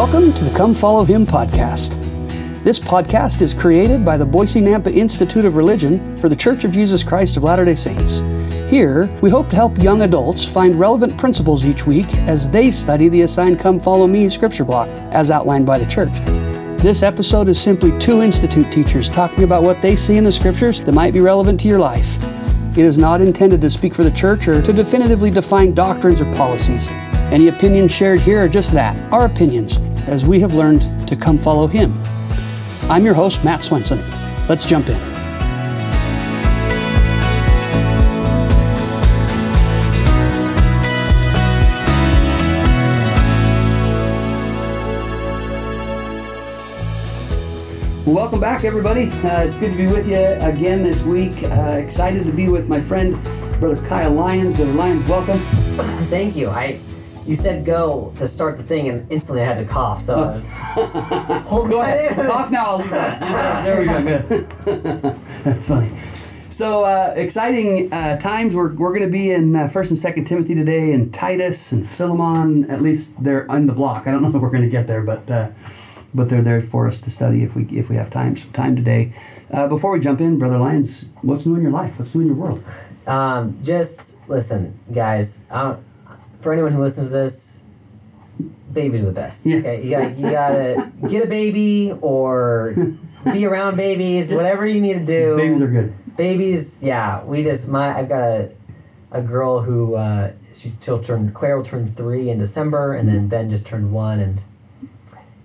Welcome to the Come Follow Him podcast. This podcast is created by the Boise Nampa Institute of Religion for the Church of Jesus Christ of Latter day Saints. Here, we hope to help young adults find relevant principles each week as they study the assigned Come Follow Me scripture block as outlined by the church. This episode is simply two Institute teachers talking about what they see in the scriptures that might be relevant to your life. It is not intended to speak for the church or to definitively define doctrines or policies. Any opinions shared here are just that, our opinions, as we have learned to come follow Him. I'm your host, Matt Swenson. Let's jump in. Welcome back, everybody. Uh, it's good to be with you again this week. Uh, excited to be with my friend, Brother Kyle Lyons. Brother Lyons, welcome. Thank you. I you said go to start the thing, and instantly I had to cough. So I was holding Go that ahead. Cough now. I'll leave that. There we go. That's funny. So uh, exciting uh, times. We're, we're going to be in uh, First and Second Timothy today, and Titus and Philemon. At least they're on the block. I don't know if we're going to get there, but uh, but they're there for us to study if we if we have time some time today. Uh, before we jump in, Brother Lyons, what's new in your life? What's new in your world? Um, just listen, guys. I don't, for anyone who listens to this, babies are the best. Yeah. Okay, you gotta you gotta get a baby or be around babies, whatever you need to do. Babies are good. Babies, yeah. We just my I've got a a girl who uh, she she'll turn Claire will turn three in December, and then Ben just turned one, and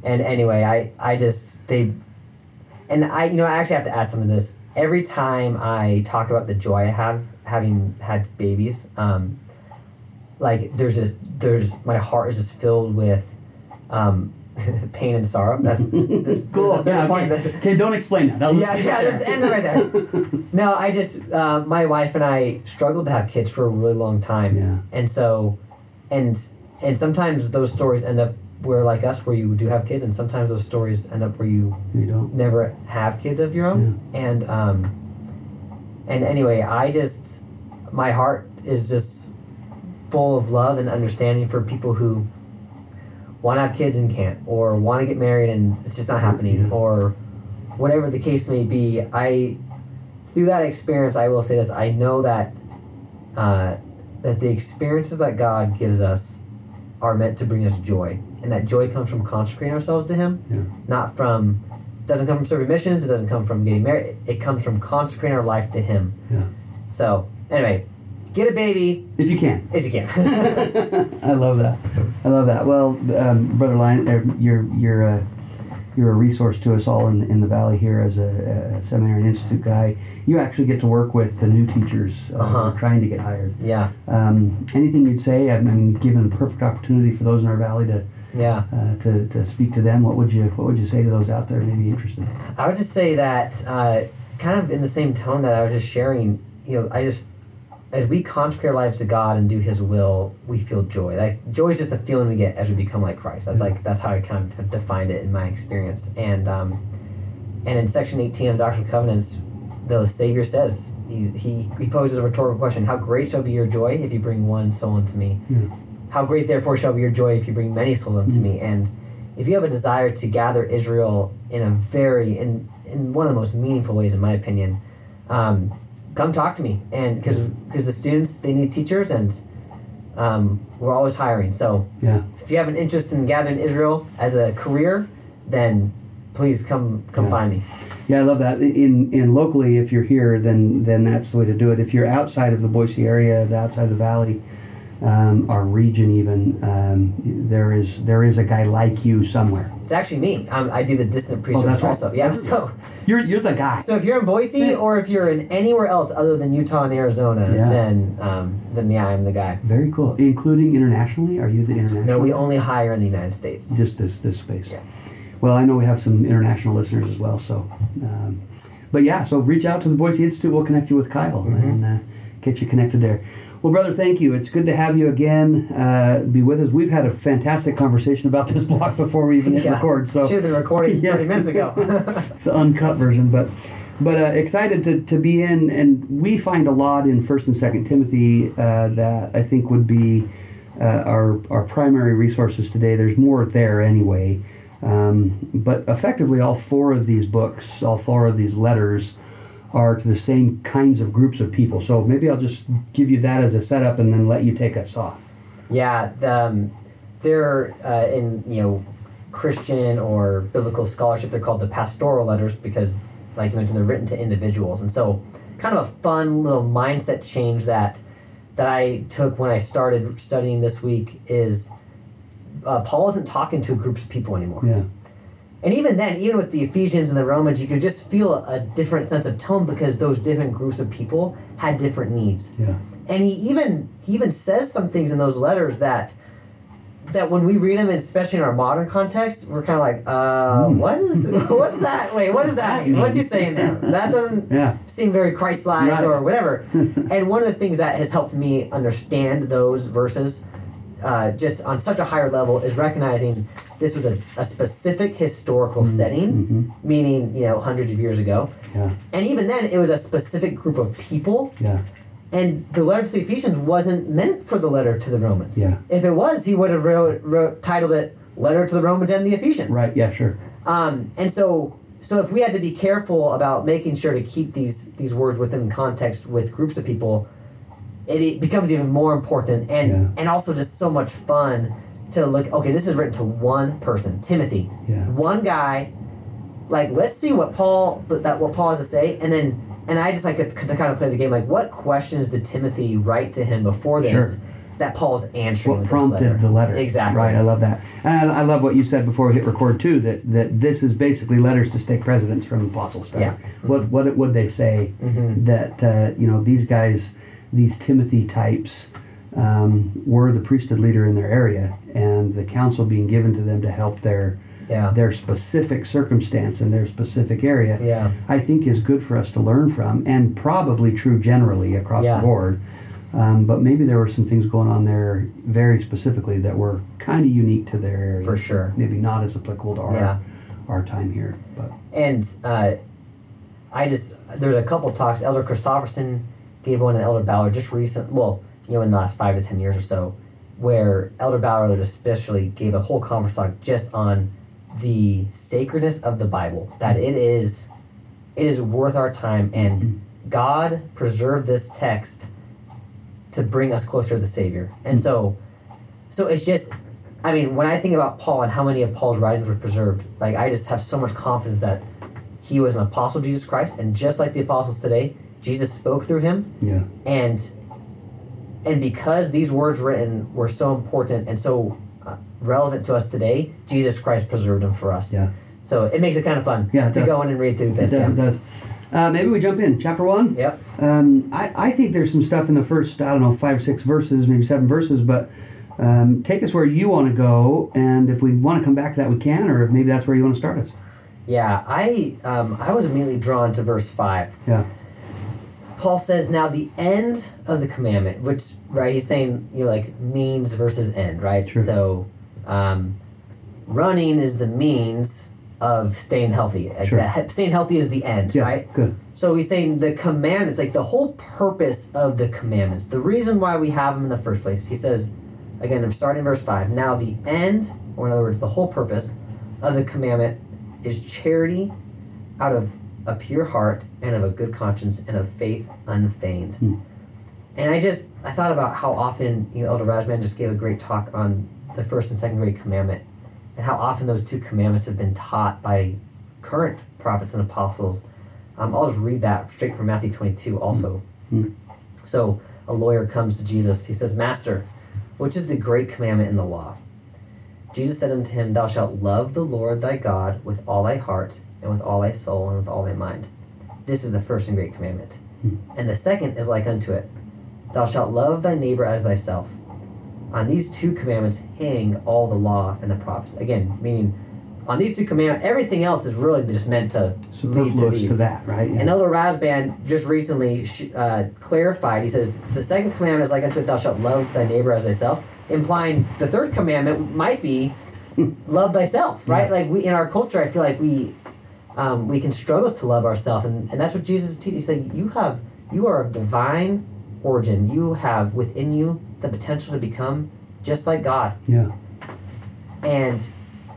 and anyway, I I just they, and I you know I actually have to ask something to this. Every time I talk about the joy I have having had babies, um, like there's just there's my heart is just filled with. Um, pain and sorrow. That's there's, Cool. There's a, there's Yeah. Okay. that's- okay. Don't explain that. I'll yeah, just- yeah, just end it right there. No, I just uh, my wife and I struggled to have kids for a really long time, Yeah. and so, and and sometimes those stories end up where like us, where you do have kids, and sometimes those stories end up where you You don't. never have kids of your own, Yeah. and um, and anyway, I just my heart is just full of love and understanding for people who want to have kids and can't, or want to get married and it's just not happening, Yeah. or whatever the case may be. I through that experience, I will say this: I know that uh, that the experiences that God gives us are meant to bring us joy, and that joy comes from consecrating ourselves to Him, Yeah. not from doesn't come from serving missions. It doesn't come from getting married. It comes from consecrating our life to Him. Yeah. So anyway, get a baby If you can. if you can. I love that. I love that. Well, um, brother Lion, uh, you're you're a you're a resource to us all in, in the valley here as a, a seminary and institute guy. You actually get to work with the new teachers uh, who Uh-huh. are trying to get hired. yeah, Um, anything you'd say? I mean, given a perfect opportunity for those in our valley to yeah. uh, to, to speak to them, what would you what would you say to those out there maybe interested? I would just say that, uh, kind of in the same tone that I was just sharing. You know, I just as we consecrate our lives to God and do His will, we feel joy. Like joy is just the feeling we get as we become like Christ. That's like that's how I kind of have defined it in my experience. And um, and in section eighteen of the Doctrine and Covenants, the Savior says he, he he poses a rhetorical question: How great shall be your joy if you bring one soul unto me? Yeah. How great therefore shall be your joy if you bring many souls unto me? And if you have a desire to gather Israel in a very in in one of the most meaningful ways, in my opinion, um, come talk to me. And because because the students they need teachers, and um, we're always hiring. So Yeah. if you have an interest in gathering Israel as a career, then please come come Yeah. find me. Yeah, I love that. In in locally, if you're here, then then that's the way to do it. If you're outside of the Boise area, the outside of the valley, um, our region, even um, there is there is a guy like you somewhere. It's actually me. Um, I do the distant Oh, preachers right. also. Yeah. So You're you're the guy. so if you're in Boise or if you're in anywhere else other than Utah and Arizona, Yeah. then um, then yeah, I'm the guy. Very cool. Including internationally, are you the international? No, we only hire in the United States. just this this space. Yeah. Well, I know we have some international listeners as well. So, um, but yeah, so reach out to the Boise Institute. We'll connect you with Kyle Mhm. and uh, get you connected there. Well, brother, thank you. It's good to have you again. Uh, be with us. We've had a fantastic conversation about this block before we even hit Yeah. record. So Should have been recording Yeah. 30 minutes ago. it's the uncut version, but but uh, excited to, to be in, and we find a lot in First and Second Timothy uh, that I think would be uh, our our primary resources today. There's more there anyway, um, but effectively, all four of these books, all four of these letters, are to the same kinds of groups of people. So maybe I'll just give you that as a setup, and then let you take us off. Yeah, the, um, they're uh, in you know Christian or biblical scholarship. They're called the pastoral letters because, like you mentioned, they're written to individuals, and so kind of a fun little mindset change that that I took when I started studying this week is uh, Paul isn't talking to groups of people anymore. Yeah. And even then, even with the Ephesians and the Romans, you could just feel a different sense of tone because those different groups of people had different needs. Yeah. And he even he even says some things in those letters that that when we read them, especially in our modern context, we're kind of like, uh, Hmm. what is what's that? Wait, what does that mean? What's he saying there? That doesn't Yeah. seem very Christ-like Right. or whatever. and one of the things that has helped me understand those verses, uh, just on such a higher level, is recognizing this was a, a specific historical setting, mhm. meaning you know hundreds of years ago, Yeah. and even then it was a specific group of people Yeah. and the letter to the Ephesians wasn't meant for the letter to the Romans. Yeah. If it was, he would have wrote, wrote titled it "Letter to the Romans and the Ephesians." Right. Yeah. Sure. Um, and so, so if we had to be careful about making sure to keep these these words within context with groups of people, it, it becomes even more important and Yeah. and also just so much fun to look. Okay, this is written to one person, Timothy. Yeah. One guy. Like, let's see what Paul that what Paul has to say, and then and I just like to, to kind of play the game. Like, what questions did Timothy write to him before this Sure. that Paul's answering? What prompted letter? the letter? Exactly. Right. I love that, and I, I love what you said before we hit record too. That that this is basically letters to stake presidents from apostles. Right? Yeah. What what would they say Mhm. that uh, you know these guys, these Timothy types, um, were the priesthood leader in their area, and the counsel being given to them to help their Yeah. their specific circumstance in their specific area. Yeah. I think is good for us to learn from, and probably true generally across Yeah. the board. Um, but maybe there were some things going on there very specifically that were kind of unique to their area. For sure. Maybe not as applicable to our Yeah. our time here. But And uh, I just there's a couple talks. Elder Christofferson gave one, and Elder Ballard just recent. Well, you know, in the last five to ten years or so, where Elder Ballard especially gave a whole conference talk just on the sacredness of the Bible. That it is, it is worth our time, and God preserved this text to bring us closer to the Savior. And so, so it's just. I mean, when I think about Paul and how many of Paul's writings were preserved, like I just have so much confidence that he was an apostle of Jesus Christ, and just like the apostles today, Jesus spoke through him, yeah, and and because these words written were so important and so uh, relevant to us today, Jesus Christ preserved them for us. yeah, So it makes it kind of fun Yeah, to does. go in and read through it this. does. yeah. It does. Uh, maybe we jump in chapter one. Yep. Um, I, I think there's some stuff in the first, I don't know, five, six verses, maybe seven verses, but um, take us where you want to go, and if we want to come back to that, we can, or maybe that's where you want to start us. Yeah, I um, I was immediately drawn to verse five. Yeah, Paul says, "Now the end of the commandment, which right, he's saying you know like means versus end, right? Sure. So, um, running is the means of staying healthy. Like, Sure. the staying healthy is the end, yeah, right? good. So he's saying the commandments, like the whole purpose of the commandments, the reason why we have them in the first place. He says, again, I'm starting in verse five. Now the end, or in other words, the whole purpose of the commandment is charity out of a pure heart and of a good conscience and of faith unfeigned. Hmm. And I just I thought about how often you know Elder Rasband just gave a great talk on the first and second great commandment, and how often those two commandments have been taught by current prophets and apostles. Um, I'll just read that straight from Matthew twenty two also. Hmm. So a lawyer comes to Jesus. He says, Master, which is the great commandment in the law? Jesus said unto him, Thou shalt love the Lord thy God with all thy heart, and with all thy soul, and with all thy mind. This is the first and great commandment. Hmm. And the second is like unto it Thou shalt love thy neighbor as thyself. On these two commandments hang all the law and the prophets. Again, meaning on these two commandments, everything else is really just meant to lead to these. to that, right? Yeah. And Elder Rasband just recently uh, clarified. He says the second commandment is like unto it, thou shalt love thy neighbor as thyself, implying the third commandment might be love thyself, right? Yeah. Like we in our culture, I feel like we um, we can struggle to love ourselves, and, and that's what Jesus is teaching. He's saying you have you are of divine origin. You have within you the potential to become just like God. Yeah. And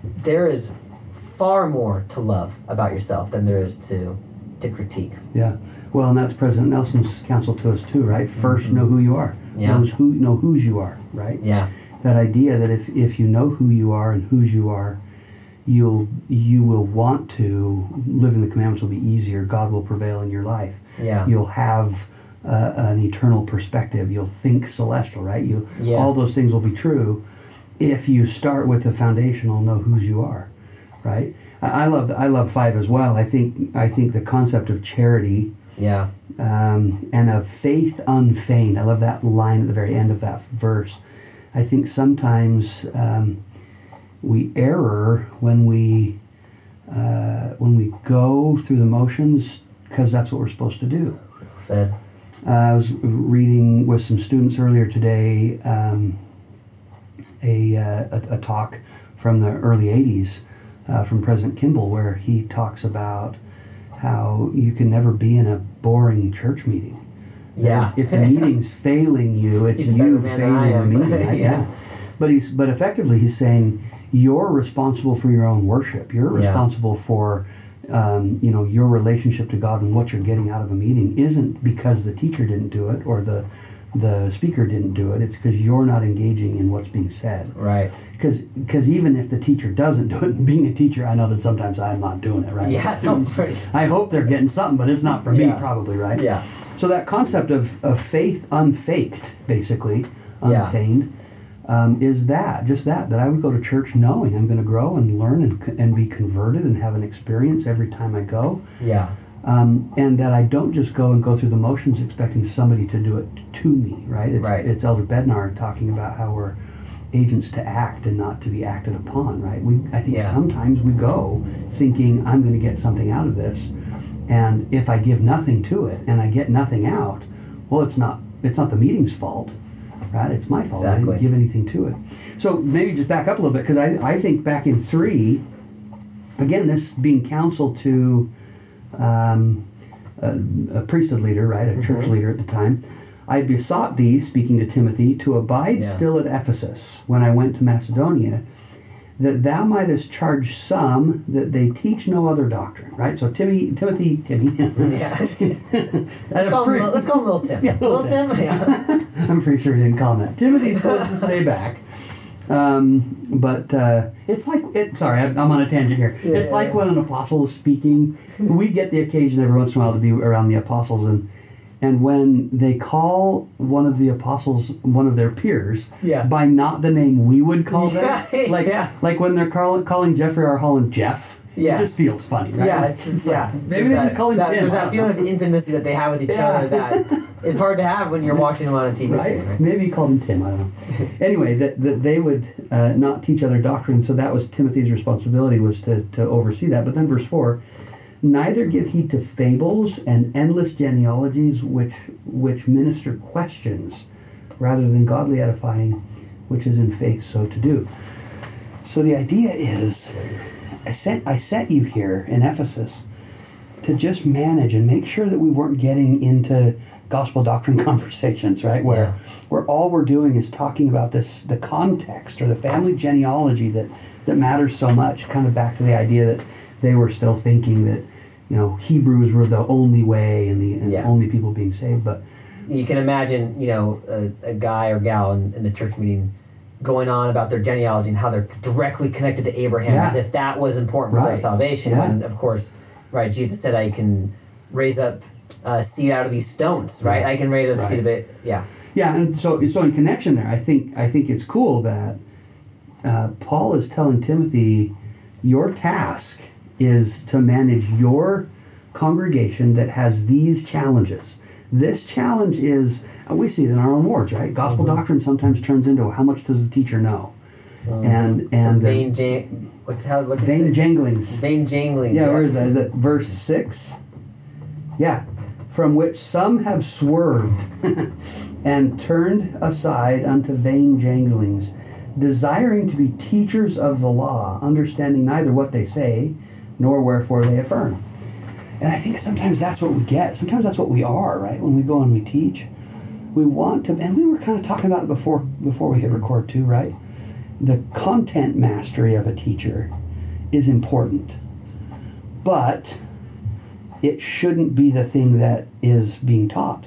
there is far more to love about yourself than there is to to critique. Yeah. Well, and that's President Nelson's counsel to us too, right? 1st know who you are. Mm-hmm. Yeah. Knows who know whose you are, right? Yeah. That idea that if, if you know who you are and whose you are, you'll you will want to living the commandments will be easier. God will prevail in your life. Yeah. You'll have uh, an eternal perspective. You'll think celestial, right? You Yes. all those things will be true if you start with the foundational know whose you are, right? I, I love I love five as well. I think I think the concept of charity Yeah. um, and of faith unfeigned. I love that line at the very end of that verse. I think sometimes um, we error when we uh, when we go through the motions because that's what we're supposed to do. Said. Uh, I was reading with some students earlier today um, a, uh, a, a talk from the early 80s uh, from President Kimball where he talks about how you can never be in a boring church meeting. Yeah. If, if the meeting's failing you, it's He's you man than I failing the meeting. right? Yeah. But he's but effectively he's saying you're responsible for your own worship. You're Yeah. responsible for um, you know your relationship to God and what you're getting out of a meeting isn't because the teacher didn't do it or the the speaker didn't do it. It's because you're not engaging in what's being said. Right. Because because even if the teacher doesn't do it, being a teacher, I know that sometimes I'm not doing it right. Yeah, no, I hope they're getting something, but it's not for me, probably, right? Yeah. So that concept of, of faith unfaked, basically, Yeah. Um, is that just that that I would go to church knowing I'm going to grow and learn and, and be converted and have an experience every time I go, Yeah. um, and that I don't just go and go through the motions expecting somebody to do it to me. Right? It's, Right. It's Elder Bednar talking about how we're agents to act and not to be acted upon. Right? We I think Yeah. sometimes we go thinking I'm going to get something out of this, and if I give nothing to it and I get nothing out, well, it's not it's not the meeting's fault, right? It's my fault. I didn't give anything to it. So maybe just back up a little bit because I, I think back in three, again, this being counsel to um, a, a priesthood leader, right, a church Mhm. leader at the time. I besought thee, speaking to Timothy, to abide Yeah. still at Ephesus when I went to Macedonia, that thou mightest charge some that they teach no other doctrine. Right. So Timmy, Timothy, Timmy. Yeah. Let's call, pretty- him, let's call him Little Tim. Yeah, Little Little Tim. Yeah. I'm pretty sure he didn't call him that. Timothy's supposed to stay back. Um, but uh, it's like it. Sorry, I'm I'm on a tangent here. Yeah, it's yeah, like yeah. when an apostle is speaking. We get the occasion every once in a while to be around the apostles, and and when they call one of the apostles one of their peers Yeah. by not the name we would call them, Yeah, like yeah. like when they're calling calling Jeffrey R. Holland Jeff. Yeah. it just feels funny, right? Yeah, it's, it's, yeah. Maybe they just call him that, Tim. There's that feeling of intimacy that they have with each Yeah. other that is hard to have when you're watching them on a TV right? screen. Right? Maybe he called him Tim. I don't know. anyway, that, that they would uh, not teach other doctrine, so that was Timothy's responsibility was to, to oversee that. But then verse four, neither give heed to fables and endless genealogies which which minister questions, rather than godly edifying, which is in faith so to do. So the idea is, I sent I sent you here in Ephesus to just manage and make sure that we weren't getting into gospel doctrine conversations, right? Where Yeah. where all we're doing is talking about this the context or the family genealogy that that matters so much. Kind of back to the idea that they were still thinking that you know Hebrews were the only way and the and Yeah. only people being saved, but You can imagine, you know, a, a guy or gal in, in the church meeting going on about their genealogy and how they're directly connected to Abraham Yeah. as if that was important for their salvation. Yeah. When, of course, right, Jesus said, I can raise up uh, seed out of these stones, right? I can raise up Right. seed of it. Yeah. Yeah, and so so in connection there, I think I think it's cool that uh, Paul is telling Timothy, your task is to manage your congregation that has these challenges. This challenge is we see it in our own wards, right? Gospel Mhm. doctrine sometimes turns into how much does the teacher know, and Some and the vain, jang- what's how what's say? janglings. vain jangling. Yeah, where is that? Is that verse six? Yeah, from which some have swerved and turned aside unto vain janglings, desiring to be teachers of the law, understanding neither what they say nor wherefore they affirm. And I think sometimes that's what we get. Sometimes that's what we are, right? When we go and we teach, we want to, and we were kind of talking about it before before we hit record too, right? The content mastery of a teacher is important, but it shouldn't be the thing that is being taught,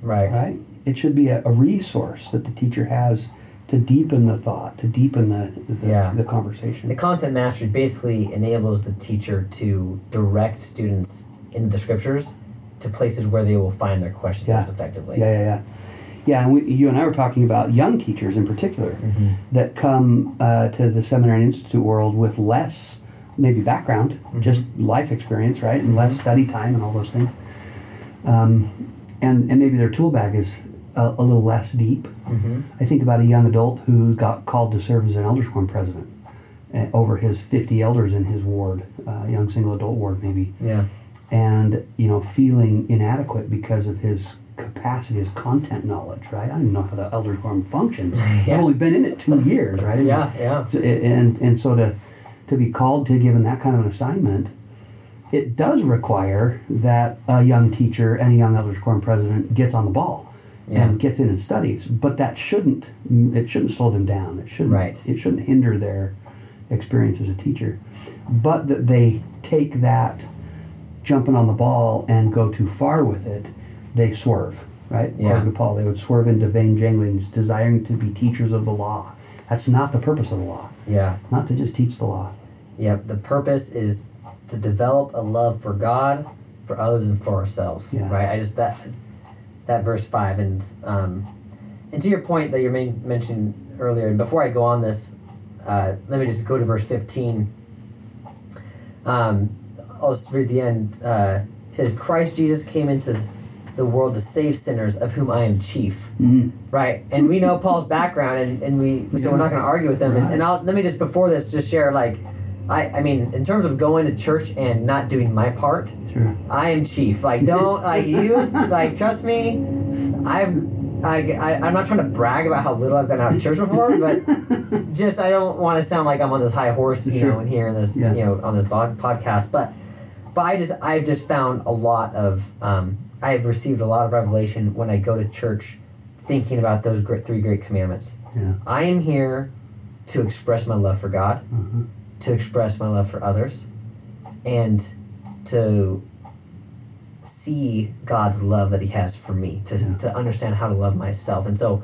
Right. right? It should be a, a resource that the teacher has to deepen the thought, to deepen the the, Yeah. the conversation. The content mastery basically enables the teacher to direct students into the scriptures to places where they will find their questions Yeah. most effectively. Yeah, yeah, yeah. Yeah, and we, you and I were talking about young teachers in particular Mhm. that come uh, to the seminary and institute world with less, maybe background, Mhm. just life experience, right, and less study time and all those things. Um, and and maybe their tool bag is a, a little less deep. Mhm. I think about a young adult who got called to serve as an elders quorum president uh, over his 50 elders in his ward, uh, young single adult ward maybe Yeah. and you know feeling inadequate because of his capacity, his content knowledge, right? I don't even know how the elder quorum functions. Yeah. I've only been in it two years, right? Yeah, yeah. So, and and so to to be called to given that kind of an assignment, it does require that a young teacher and a young elders quorum president gets on the ball Yeah. and gets in and studies. But that shouldn't it shouldn't slow them down. It shouldn't Right. it shouldn't hinder their experience as a teacher. But that they take that jumping on the ball and go too far with it, they swerve, right? Yeah. According to Paul, they would swerve into vain janglings, desiring to be teachers of the law. That's not the purpose of the law. Yeah. Not to just teach the law. Yeah. The purpose is to develop a love for God, for others, and for ourselves. Yeah. Right. I just that that verse five and um, and to your point that you main, mentioned earlier. And before I go on this, uh, let me just go to verse fifteen. Um, I'll just read the end. Uh, it says, "Christ Jesus came into the world to save sinners, of whom I am chief." Mm-hmm. Right, and we know Paul's background, and, and we so we're not going to argue with him. And, and I'll let me just before this just share like, I I mean in terms of going to church and not doing my part, Sure. I am chief. Like don't like you like trust me. I've I, I I'm not trying to brag about how little I've been out of church before, but just I don't want to sound like I'm on this high horse, you Sure. know, in here in this Yeah. you know on this bod- podcast, but but I just I've just found a lot of um, I have received a lot of revelation when I go to church, thinking about those three great commandments. Yeah. I am here to express my love for God, Uh-huh. To express my love for others, and to see God's love that He has for me, to, Yeah. to understand how to love myself. And so,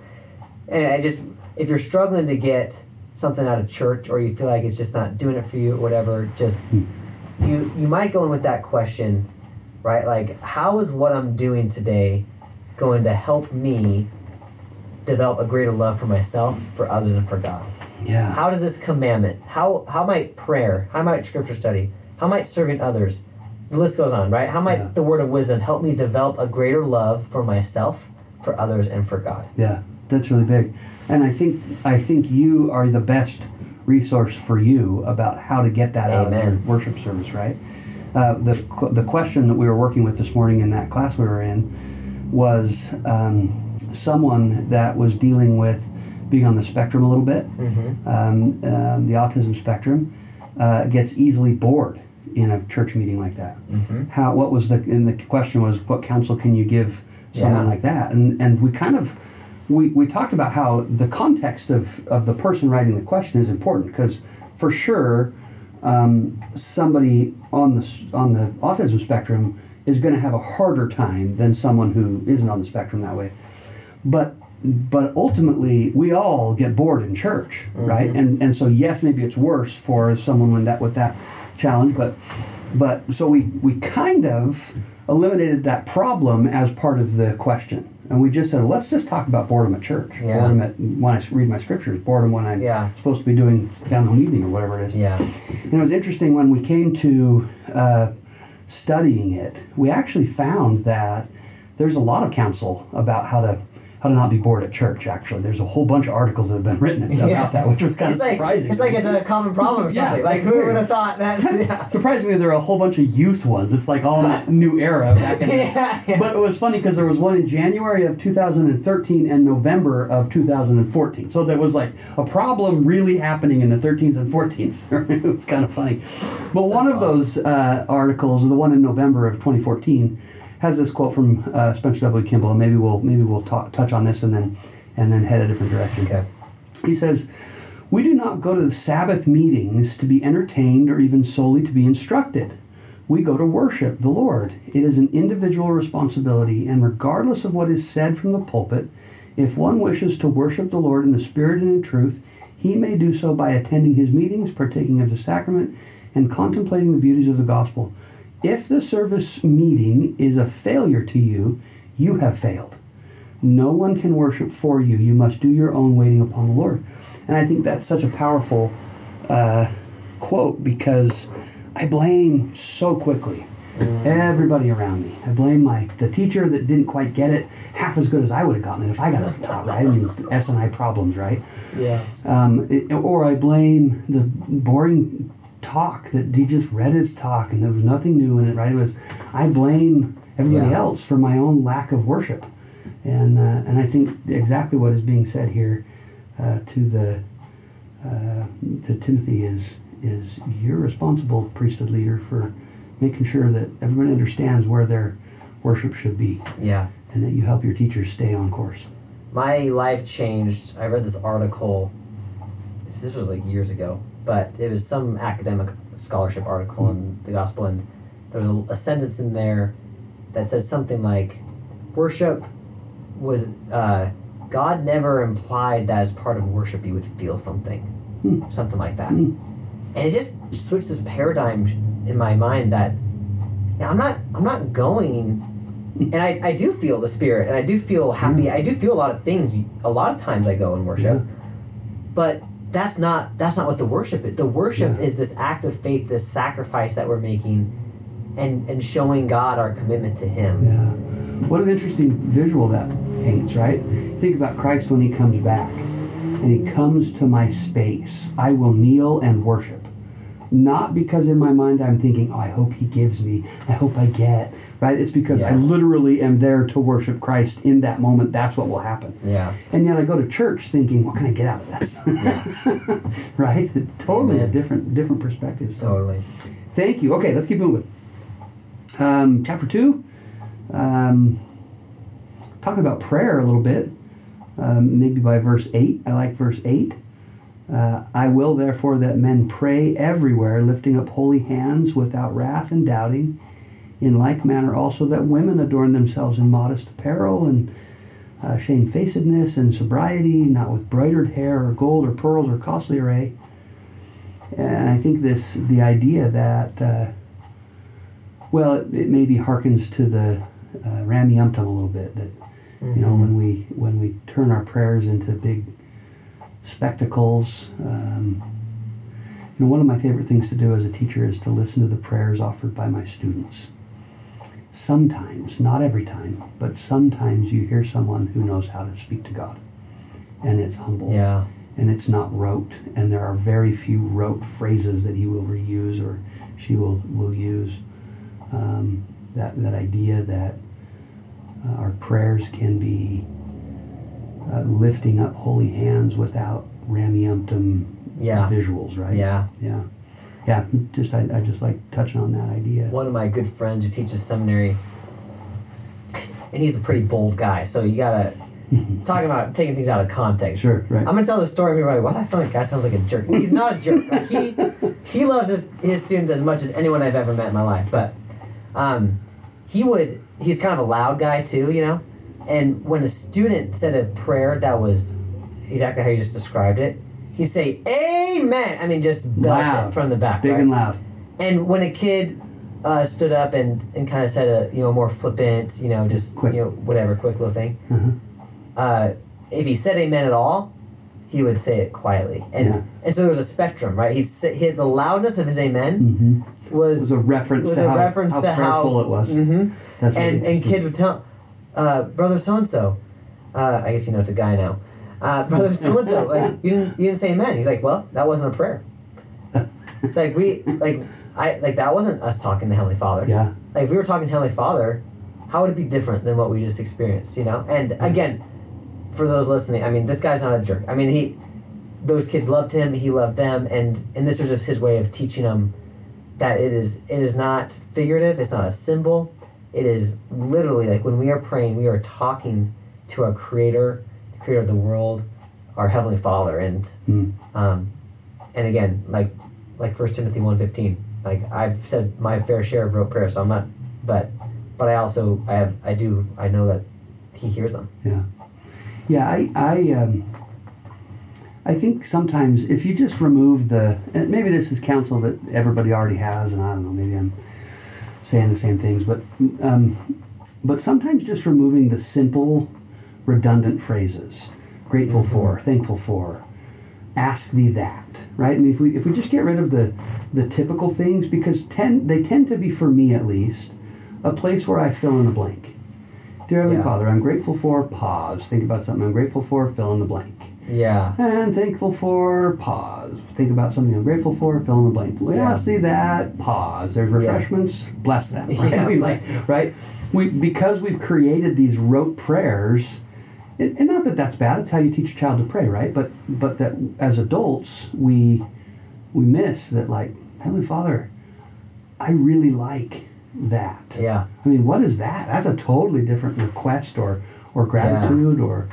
and I just, if you're struggling to get something out of church or you feel like it's just not doing it for you or whatever, just, hmm. you, you might go in with that question, right? Like, how is what I'm doing today going to help me develop a greater love for myself, for others, and for God? Yeah. How does this commandment, how how might prayer, how might scripture study, how might serving others, the list goes on, right? How might Yeah. the word of wisdom help me develop a greater love for myself, for others, and for God? Yeah, that's really big, and I think I think you are the best resource for you about how to get that out of your worship service, right? Uh, the the question that we were working with this morning in that class we were in was um, someone that was dealing with being on the spectrum a little bit, Mm-hmm. um, um, the autism spectrum, uh, gets easily bored in a church meeting like that. Mm-hmm. How? What was the? And the question was, what counsel can you give someone Yeah. like that? And and we kind of we, we talked about how the context of of the person writing the question is important because for sure um, somebody on the on the autism spectrum is going to have a harder time than someone who isn't on the spectrum that way. But but ultimately, we all get bored in church, right? And and so yes, maybe it's worse for someone with that with that challenge, but but so we we kind of eliminated that problem as part of the question, and we just said let's just talk about boredom at church, Yeah. boredom at I read my scriptures, boredom when I'm Yeah. supposed to be doing down home evening or whatever it is. Yeah. And it was interesting when we came to uh, studying it, we actually found that there's a lot of counsel about how to how to not be bored at church. Actually, there's a whole bunch of articles that have been written about Yeah. that, which was kind It's of like, surprising. it's like it's a common problem or Yeah, something. like who would have thought that? Yeah. Surprisingly, there are a whole bunch of youth ones. It's like all that new era. Back in the- yeah, yeah. But it was funny because there was one in January of 2013 and November of 2014. So there was like a problem really happening in the 13s and 14s. it was kind of funny. But one of those uh, articles, the one in November of 2014, has this quote from uh, Spencer W. Kimball, and maybe we'll maybe we'll talk, touch on this and then and then head a different direction. Okay. He says, "We do not go to the Sabbath meetings to be entertained or even solely to be instructed. We go to worship the Lord. It is an individual responsibility, and regardless of what is said from the pulpit, if one wishes to worship the Lord in the Spirit and in truth, he may do so by attending his meetings, partaking of the sacrament, and contemplating the beauties of the gospel. If the service meeting is a failure to you, you have failed. No one can worship for you. You must do your own waiting upon the Lord. And I think that's such a powerful uh, quote because I blame so quickly everybody around me. I blame my the teacher that didn't quite get it half as good as I would have gotten it if I got it taught right. I mean S and I problems, right? Yeah. Um, it, or I blame the boring talk that he just read his talk and there was nothing new in it, right? It was I blame everybody Yeah. else for my own lack of worship, and uh, and I think exactly what is being said here uh, to the uh, to Timothy is is you're responsible priesthood leader for making sure that everybody understands where their worship should be, Yeah. and that you help your teachers stay on course. my life changed. I read this article. This was like years ago, but it was some academic scholarship article in the gospel, and there was a, a sentence in there that said something like, "Worship was uh, God never implied that as part of worship you would feel something, Hmm. something like that." Hmm. And it just switched this paradigm in my mind that yeah, I'm not I'm not going and I, I do feel the spirit and I do feel happy. I do feel a lot of things. A lot of times I go and worship. But that's not that's not what the worship is. The worship Yeah. is this act of faith, this sacrifice that we're making and and showing God our commitment to him. Yeah. What an interesting visual that paints, right? Think about Christ when he comes back and he comes to my space. I will kneel and worship. Not because in my mind I'm thinking, oh, I hope he gives me, I hope I get, right? It's because I literally am there to worship Christ in that moment. That's what will happen. Yeah. And yet I go to church thinking, what can I get out of this? Yeah. right? Totally a different different perspective. So. Totally. Thank you. Okay, let's keep moving. Um, chapter 2, um, talking about prayer a little bit, um, maybe by verse 8. I like verse 8. Uh, I will therefore that men pray everywhere, lifting up holy hands without wrath and doubting. In like manner also that women adorn themselves in modest apparel and uh, shamefacedness and sobriety, not with broidered hair or gold or pearls or costly array. And I think this, the idea that, uh, well, it, it maybe harkens to the uh, Rameumptom a little bit. That you know, Mhm. when we when we turn our prayers into big spectacles. Um, you know, one of my favorite things to do as a teacher is to listen to the prayers offered by my students. Sometimes, not every time, but sometimes you hear someone who knows how to speak to God, and it's humble Yeah. and it's not rote and there are very few rote phrases that he will reuse or she will will use um, that that idea that uh, our prayers can be uh, lifting up holy hands without Rameumptom Yeah. visuals right Yeah. yeah yeah just I, I just like touching on that idea One of my good friends who teaches seminary and he's a pretty bold guy, so you gotta talking about taking things out of context. sure right I'm gonna tell the story. and Everybody, well, that sounds like guy sounds like a jerk. He's not a jerk. Like he he loves his his students as much as anyone I've ever met in my life. But um, he would. He's kind of a loud guy too, you know. And when a student said a prayer that was exactly how you just described it, he'd say "Amen." I mean, just belt Loud. it from the back. big right? and loud And when a kid uh, stood up and, and kind of said a you know more flippant, you know, just Quick. you know whatever quick little thing, uh-huh. uh, if he said amen at all, he would say it quietly. And Yeah. and so there was a spectrum, right? He said he, the loudness of his amen hmm was was a reference was to a how, reference how to how prayerful it was hmm That's And and kid would tell, uh, brother so and so, I guess you know it's a guy now, uh, brother so and so, like you didn't you didn't say amen. He's like, well, that wasn't a prayer. It's like we like I like that wasn't us talking to Heavenly Father. yeah Like if we were talking to Heavenly Father, how would it be different than what we just experienced? You know. And again, for those listening, I mean, this guy's not a jerk. I mean, he, those kids loved him. He loved them, and and this was just his way of teaching them that it is it is not figurative. It's not a symbol. It is literally like when we are praying, we are talking to our Creator, the Creator of the world, our Heavenly Father, and Mm. um, and again, like like First Timothy one fifteen, like I've said my fair share of rote prayer, so I'm not, but but I also I have I do I know that He hears them. Yeah, yeah. I I um, I think sometimes if you just remove the and maybe this is counsel that everybody already has, and I don't know. Maybe I'm saying the same things, but um, but sometimes just removing the simple, redundant phrases, grateful Mhm. for, thankful for, ask thee that, right? I mean, if we if we just get rid of the the typical things, because tend they tend to be for me at least a place where I fill in the blank. Dear Heavenly Yeah. Father, I'm grateful for pause. Think about something I'm grateful for. Fill in the blank. Yeah. And thankful for pause. Think about something I'm grateful for. Fill in the blank. We Yeah. all see that pause. There's Yeah. refreshments. Bless them. Right? Yeah, I mean, like, them. right? We because we've created these rote prayers. And, and not that that's bad. It's how you teach a child to pray, right? But but that as adults we we miss that like Heavenly Father, I really like that. Yeah. I mean, what is that? That's a totally different request or or gratitude or,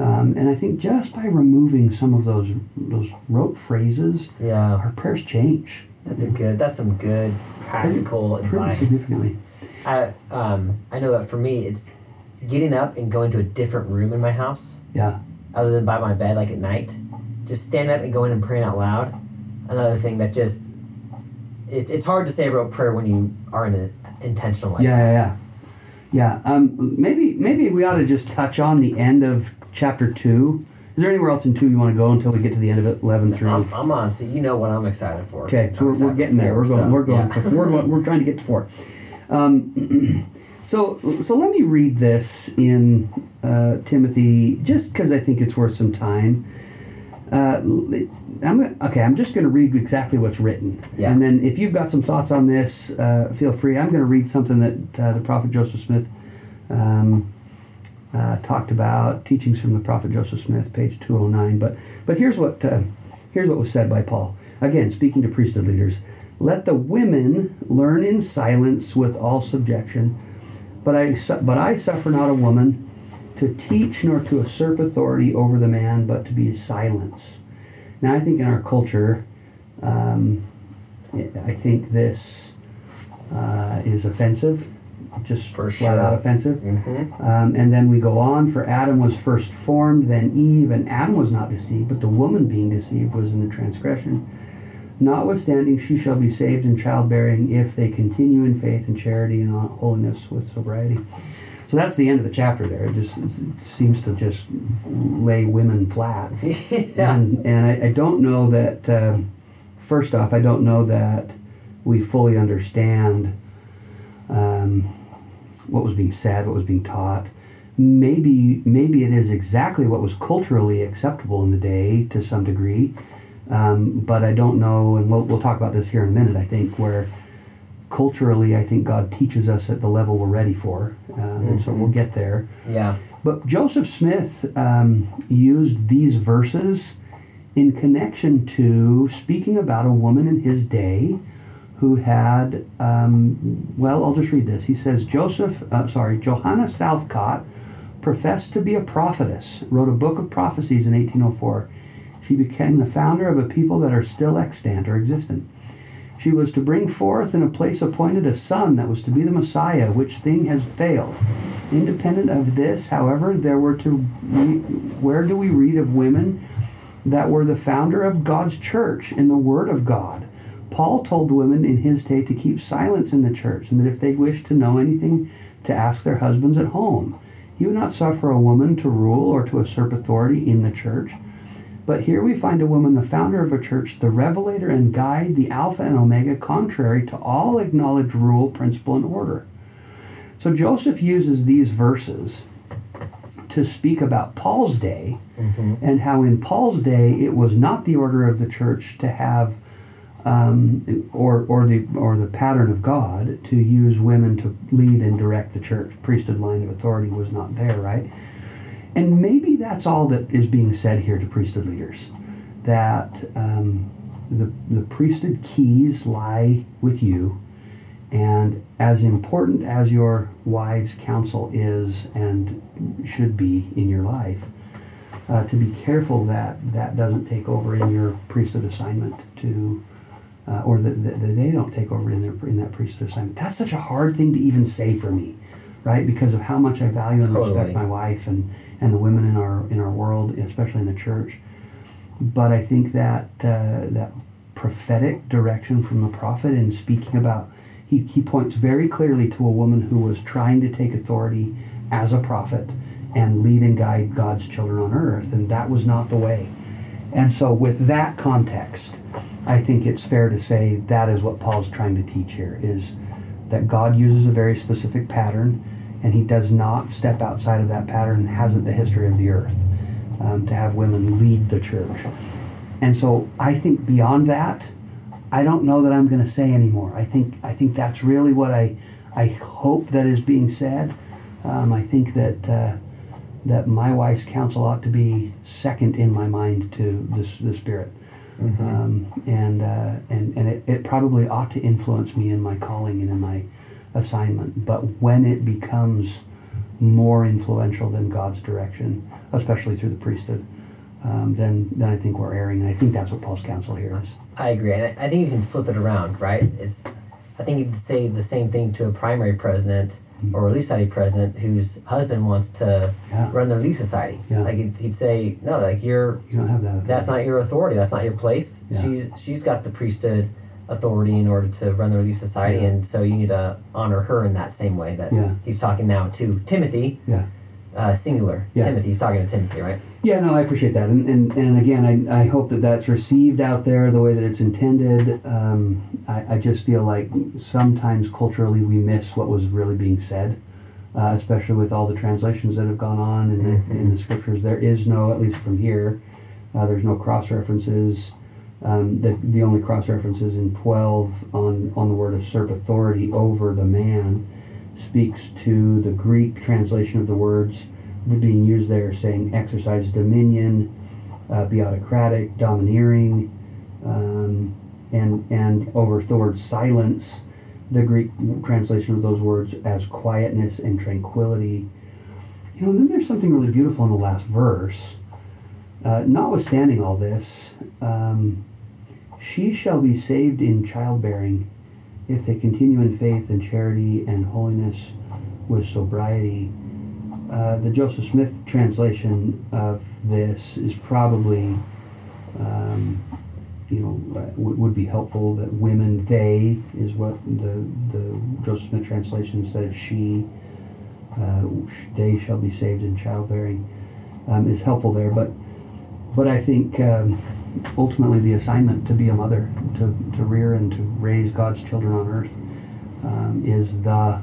um, and I think just by removing some of those those rote phrases, Yeah. our prayers change. That's a good. That's some good practical pretty advice. significantly. I um I know that for me it's getting up and going to a different room in my house Yeah, other than by my bed like at night. Just standing up and going and praying out loud. Another thing that just it's it's hard to say a rote prayer when you are in an intentional yeah, yeah, yeah. Yeah, um, maybe maybe we ought to just touch on the end of chapter two. Is there anywhere else in two you want to go until we get to the end of it, eleven through? I'm, I'm honestly, you know what I'm excited for. Okay, so we're, we're getting there. We're going. so, we're going. yeah. We're going. We're trying to get to four. Um, so so let me read this in uh, Timothy, just because I think it's worth some time. Uh, I'm okay. I'm just going to read exactly what's written, Yeah. and then if you've got some thoughts on this, uh, feel free. I'm going to read something that uh, the prophet Joseph Smith. Um, uh, talked about teachings from the prophet Joseph Smith, page 209. But but here's what uh, here's what was said by Paul. Again, speaking to priesthood leaders, let the women learn in silence with all subjection. But I su- but I suffer not a woman to teach nor to usurp authority over the man, but to be silence. Now I think in our culture, um, I think this uh, is offensive, just For flat out offensive. Mm-hmm. Um, and then we go on, for Adam was first formed, then Eve, and Adam was not deceived, but the woman being deceived was in the transgression. Notwithstanding, she shall be saved in childbearing if they continue in faith and charity and holiness with sobriety. So that's the end of the chapter there. It just it seems to just lay women flat. yeah. And, and I, I don't know that, um, first off, I don't know that we fully understand um, what was being said, what was being taught. Maybe, maybe it is exactly what was culturally acceptable in the day to some degree, um, but I don't know, and we'll, we'll talk about this here in a minute, I think, where culturally I think God teaches us at the level we're ready for, um, and so we'll get there. Yeah. But Joseph Smith um, used these verses in connection to speaking about a woman in his day who had, um, well, I'll just read this. He says, Joseph, uh, sorry, Joanna Southcott professed to be a prophetess, wrote a book of prophecies in 1804. She became the founder of a people that are still extant or existent. She was to bring forth in a place appointed a son that was to be the Messiah, which thing has failed. Independent of this, however, there were to re- where do we read of women that were the founder of God's church in the Word of God? Paul told women in his day to keep silence in the church, and that if they wished to know anything, to ask their husbands at home. He would not suffer a woman to rule or to usurp authority in the church. But here we find a woman, the founder of a church, the revelator and guide, the Alpha and Omega, contrary to all acknowledged rule, principle, and order. So Joseph uses these verses to speak about Paul's day Mm-hmm. and how in Paul's day it was not the order of the church to have um, or, or the or the pattern of God to use women to lead and direct the church. Priesthood line of authority was not there, right? And maybe that's all that is being said here to priesthood leaders, that um, the the priesthood keys lie with you, And as important as your wife's counsel is and should be in your life, uh, to be careful that that doesn't take over in your priesthood assignment to, uh, or that, that, they don't take over in their in that priesthood assignment. That's such a hard thing to even say for me, right? Because of how much I value and Totally. respect my wife and, and the women in our in our world, especially in the church. But I think that uh, that prophetic direction from the prophet in speaking about he, he points very clearly to a woman who was trying to take authority as a prophet and lead and guide God's children on earth, and that was not the way. And so, with that context, I think it's fair to say that is what Paul's trying to teach here: is that God uses a very specific pattern, and He does not step outside of that pattern. Hasn't the history of the earth um, to have women lead the church. And so, I think beyond that, I don't know that I'm going to say anymore. I think I think that's really what I I hope that is being said. Um, I think that uh, that my wife's counsel ought to be second in my mind to this the spirit, um, and uh, and and it, it probably ought to influence me in my calling and in my assignment. But when it becomes more influential than God's direction, especially through the priesthood, um, then then I think we're erring. And I think that's what Paul's counsel here is. I agree, and I I think you can flip it around, right? It's, I think you could say the same thing to a primary president or a relief society president whose husband wants to Yeah. run the relief society. Yeah. Like he'd, he'd say, no, like you're, You don't have that. that's not your authority. That's not your place. Yeah. She's she's got the priesthood authority in order to run the relief society, Yeah. and so you need to honor her in that same way that Yeah. he's talking now to Timothy, Yeah. uh, singular. Yeah. Timothy. He's talking to Timothy, right? Yeah, no, I appreciate that, and and, and again, I, I hope that that's received out there the way that it's intended. Um, I, I just feel like sometimes culturally we miss what was really being said, uh, especially with all the translations that have gone on in the in the scriptures. There is no, at least from here, uh, there's no cross references. Um, the the only cross references in twelve on on the word usurp authority over the man speaks to the Greek translation of the words being used there, saying exercise dominion, uh, be autocratic, domineering, um, and and over the word silence, the Greek translation of those words as quietness and tranquility. You know, and then there's something really beautiful in the last verse. Uh, notwithstanding all this, um, she shall be saved in childbearing if they continue in faith and charity and holiness with sobriety. Uh, the Joseph Smith translation of this is probably, um, you know, uh, would, be helpful. That women, they is what the the Joseph Smith translation instead of she. Uh, they shall be saved in childbearing um, is helpful there, but but I think um, ultimately the assignment to be a mother, to, to rear and to raise God's children on earth, um, is the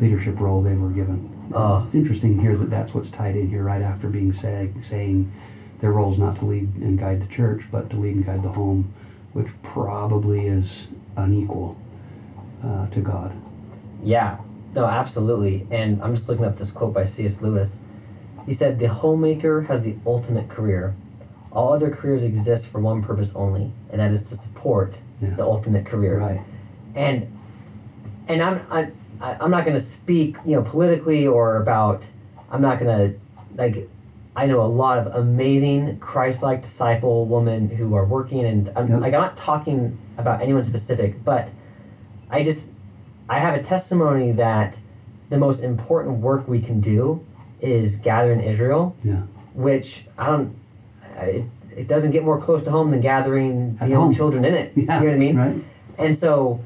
leadership role they were given. Oh. It's interesting here that that's what's tied in here right after being say, saying their role is not to lead and guide the church, but to lead and guide the home, which probably is unequal uh, to God. Yeah, no, absolutely. And I'm just looking up this quote by C.S. Lewis. He said, The homemaker has the ultimate career. All other careers exist for one purpose only, and that is to support Yeah. the ultimate career. Right. And and I'm I, I'm not going to speak you know politically or about I'm not going to like I know a lot of amazing Christ-like disciple women who are working and I'm, Yep. like I'm not talking about anyone specific, but I just I have a testimony that the most important work we can do is gathering Israel, Yeah. which I don't. I- It, it doesn't get more close to home than gathering At the own children in it. Yeah. You know what I mean? Right. And so,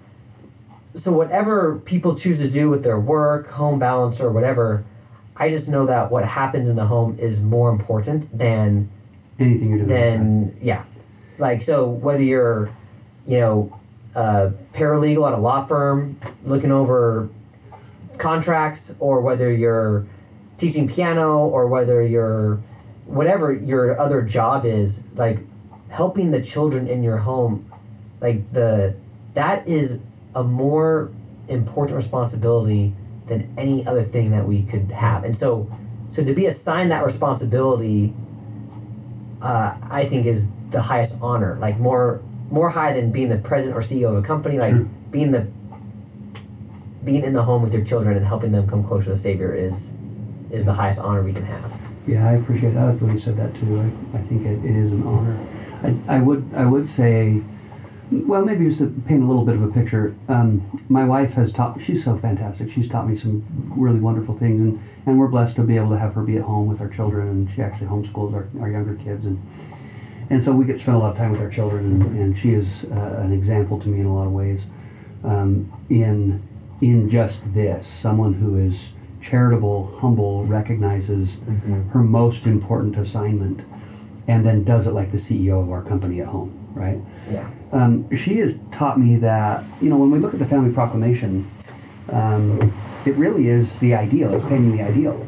so whatever people choose to do with their work, home balance, or whatever, I just know that what happens in the home is more important than Anything you're doing. outside. yeah like so whether you're you know a paralegal at a law firm looking over contracts or whether you're teaching piano or whether you're whatever your other job is like helping the children in your home like the that is a more important responsibility than any other thing that we could have and so so to be assigned that responsibility uh, I think is the highest honor, like more more high than being the president or CEO of a company, like Sure. being the being in the home with your children and helping them come closer to the Savior is is the highest honor we can have. Yeah, I appreciate. I like you said that too. I, I think it, it is an honor. I, I would I would say, well, maybe just to paint a little bit of a picture. Um, my wife has taught. She's so fantastic. She's taught me some really wonderful things, and, and we're blessed to be able to have her be at home with our children. And she actually homeschools our, our younger kids, and and so we get to spend a lot of time with our children. And, and she is uh, an example to me in a lot of ways. Um, in in just this, someone who is charitable, humble, recognizes Mhm. her most important assignment, and then does it like the CEO of our company at home, right? Yeah. Um, she has taught me that, you know, when we look at the family proclamation, um, it really is the ideal, it's painting the ideal.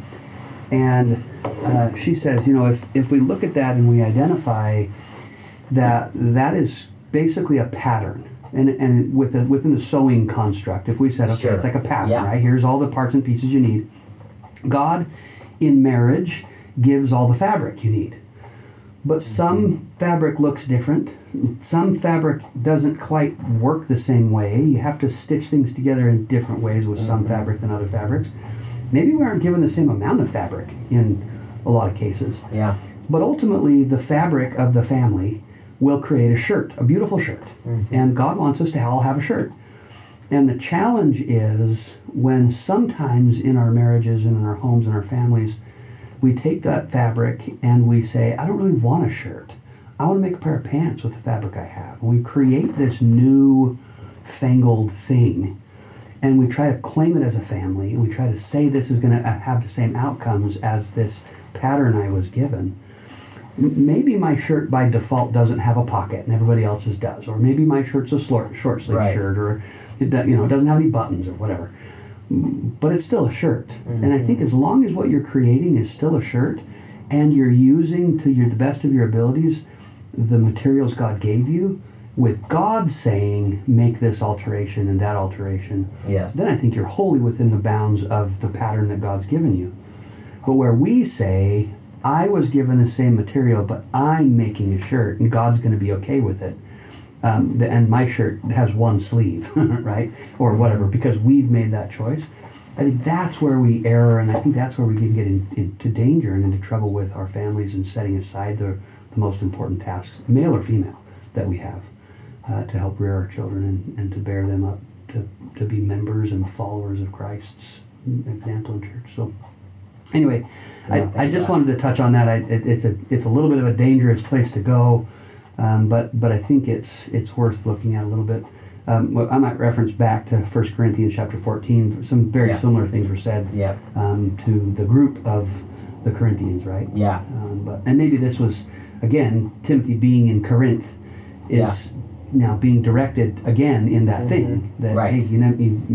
And uh, she says, you know, if, if we look at that and we identify that that is basically a pattern, and, and with the, within the sewing construct, if we said, okay, Sure. it's like a pattern, Yeah. right? Here's all the parts and pieces you need. God, in marriage, gives all the fabric you need. But some mm-hmm. fabric looks different. Some fabric doesn't quite work the same way. You have to stitch things together in different ways with some mm-hmm. fabric than other fabrics. Maybe we aren't given the same amount of fabric in a lot of cases. Yeah. But ultimately, the fabric of the family will create a shirt, a beautiful shirt. Mm-hmm. And God wants us to all have a shirt. And the challenge is when sometimes in our marriages and in our homes and our families, we take that fabric and we say, I don't really want a shirt. I want to make a pair of pants with the fabric I have. And we create this new fangled thing and we try to claim it as a family and we try to say this is going to uh, have the same outcomes as this pattern I was given. Maybe my shirt by default doesn't have a pocket and everybody else's does, or maybe my shirt's a slor- short sleeve Right. shirt, or it do, you know it doesn't have any buttons or whatever. But it's still a shirt, and I think mm-hmm. as long as what you're creating is still a shirt, and you're using to your the best of your abilities the materials God gave you, with God saying make this alteration and that alteration, Yes. then I think you're wholly within the bounds of the pattern that God's given you. But where we say, I was given the same material, but I'm making a shirt, and God's going to be okay with it. Um, and my shirt has one sleeve, right? Or whatever, because we've made that choice. I think that's where we err, and I think that's where we can get in, into danger and into trouble with our families and setting aside the, the most important tasks, male or female, that we have uh, to help rear our children and, and to bear them up to, to be members and followers of Christ's example in church. So, anyway, Yeah, I, I just wanted to touch on that. I, it, it's a it's a little bit of a dangerous place to go, um, but but I think it's it's worth looking at a little bit. Um, I might reference back to 1 Corinthians chapter 14. Some very Yeah. similar things were said Yeah. um, to the group of the Corinthians, right? Yeah. Um, but and maybe this was again Timothy being in Corinth is now being directed again in that thing that Mm-hmm. Right. hey you know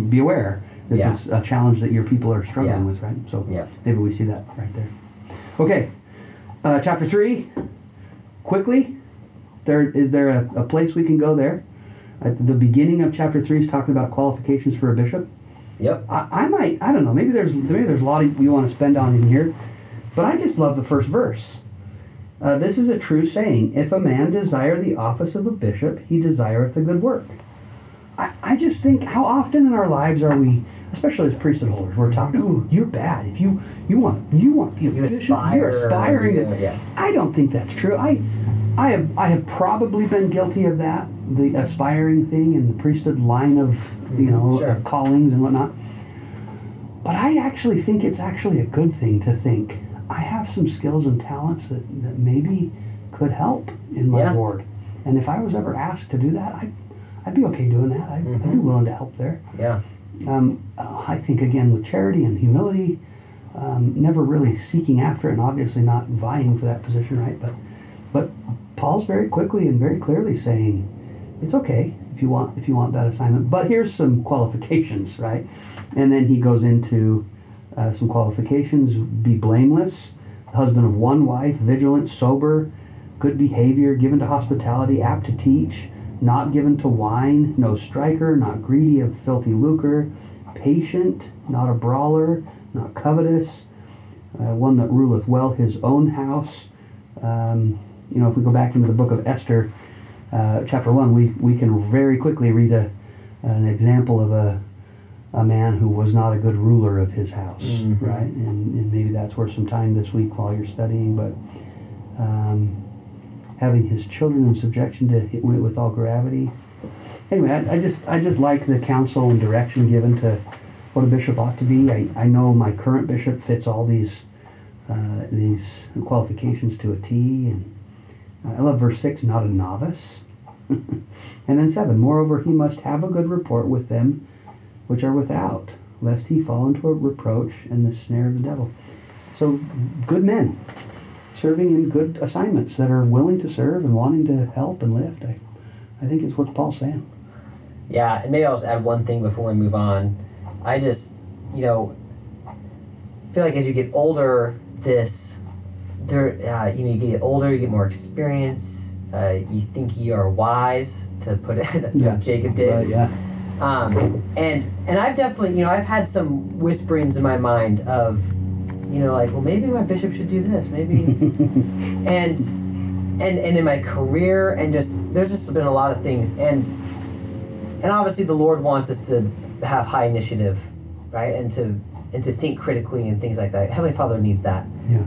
be aware this Yeah. is a challenge that your people are struggling Yeah. with right so Yeah. maybe we see that right there okay uh, chapter three quickly there is there a, a place we can go there at the beginning of chapter three is talking about qualifications for a bishop Yep. I, I might I don't know maybe there's maybe there's a lot you want to spend on in here, but I just love the first verse. Uh, this is a true saying: If a man desire the office of a bishop, he desireth a good work. I, I just think how often in our lives are we, especially as priesthood holders, we're talking, "Ooh, you're bad. If you you want you want to be You aspire, you're aspiring." you- to, yeah. I don't think that's true. I I have I have probably been guilty of that, the aspiring thing and the priesthood line of you know Sure. callings and whatnot. But I actually think it's actually a good thing to think I have some skills and talents that, that maybe could help in my Yeah. ward. And if I was ever asked to do that, I'd, I'd be okay doing that. I'd, I'd be Mhm. willing to help there. Yeah. Um, I think, again, with charity and humility, um, never really seeking after and obviously not vying for that position, right? But, but Paul's very quickly and very clearly saying, it's okay if you want if you want that assignment, but here's some qualifications, right? And then he goes into uh, some qualifications: be blameless, husband of one wife, vigilant, sober, good behavior, given to hospitality, apt to teach, not given to wine, no striker, not greedy of filthy lucre, patient, not a brawler, not covetous, uh, one that ruleth well his own house. Um, you know, if we go back into the book of Esther, uh, chapter one, we, we can very quickly read a, an example of a a man who was not a good ruler of his house, Mhm. right? And, and maybe that's worth some time this week while you're studying, but um, having his children in subjection to hi- with, with all gravity. Anyway, I, I just I just like the counsel and direction given to what a bishop ought to be. I, I know my current bishop fits all these uh, these qualifications to a T, and I love verse six. Not a novice. and then seven. Moreover, he must have a good report with them which are without, lest he fall into a reproach and the snare of the devil. So, good men serving in good assignments that are willing to serve and wanting to help and lift. I, I think it's what Paul's saying. Yeah, and maybe I'll just add one thing before we move on. I just, you know, feel like as you get older, this, there, uh, you know, you get older, you get more experience. Uh, you think you are wise, to put it, Yeah. Jacob did. Right, yeah. Um, and and I've definitely, you know, I've had some whisperings in my mind of, you know, like, well, maybe my bishop should do this, maybe, and and and in my career, and just there's just been a lot of things, and and obviously the Lord wants us to have high initiative, right, and to and to think critically and things like that. Heavenly Father needs that. Yeah.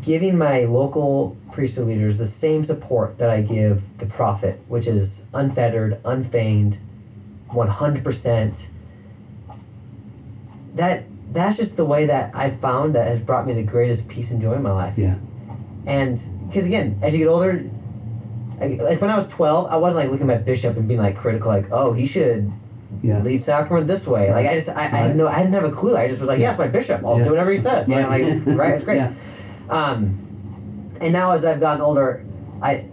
Giving my local priesthood leaders the same support that I give the prophet, which is unfettered, unfeigned, one hundred percent. That that's just the way that I've found that has brought me the greatest peace and joy in my life. Yeah. And because again, as you get older, like, like when I was twelve, I wasn't like looking at my bishop and being like critical, like, oh, he should Yeah. lead sacrament this way. Like I just, I, I had no, I didn't have a clue. I just was like, Yeah. yes, my bishop. I'll Yeah. do whatever he says. Know, like, it's, right? It's great. Yeah. Um, and now as I've gotten older, I,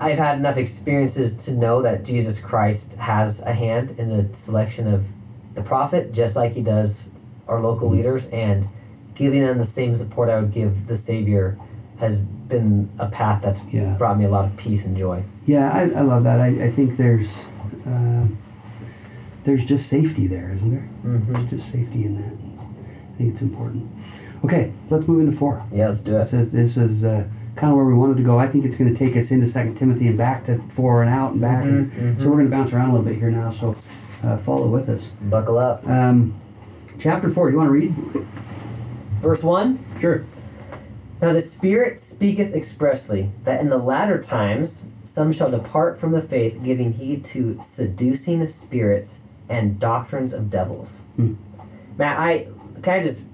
I've had enough experiences to know that Jesus Christ has a hand in the selection of the prophet, just like he does our local Mm-hmm. leaders, and giving them the same support I would give the Savior has been a path that's Yeah. brought me a lot of peace and joy. Yeah, I, I love that. I, I think there's uh, there's just safety there, isn't there? Mm-hmm. There's just safety in that. I think it's important. Okay, let's move into four. Yeah, let's do it. So this is uh, kind of where we wanted to go. I think it's going to take us into Second Timothy and back to four and out and back. Mhm, and mhm. So we're going to bounce around a little bit here now. So uh, follow with us. Buckle up. Um, chapter four. You want to read? Verse 1 Sure. Now the Spirit speaketh expressly that in the latter times some shall depart from the faith, giving heed to seducing spirits and doctrines of devils. Hmm. Matt, I can I just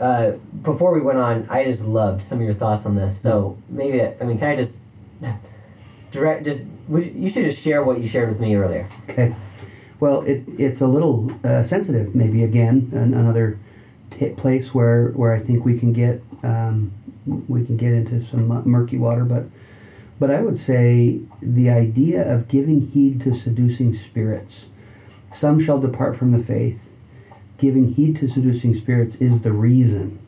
uh, before we went on, I just loved some of your thoughts on this. So maybe I mean, can I just direct? Just would you, you should just share what you shared with me earlier. Okay. Well, it, it's a little uh, sensitive, maybe again, an, another t- place where, where I think we can get um, we can get into some murky water, but but I would say the idea of giving heed to seducing spirits. Some shall depart from the faith. Giving heed to seducing spirits is the reason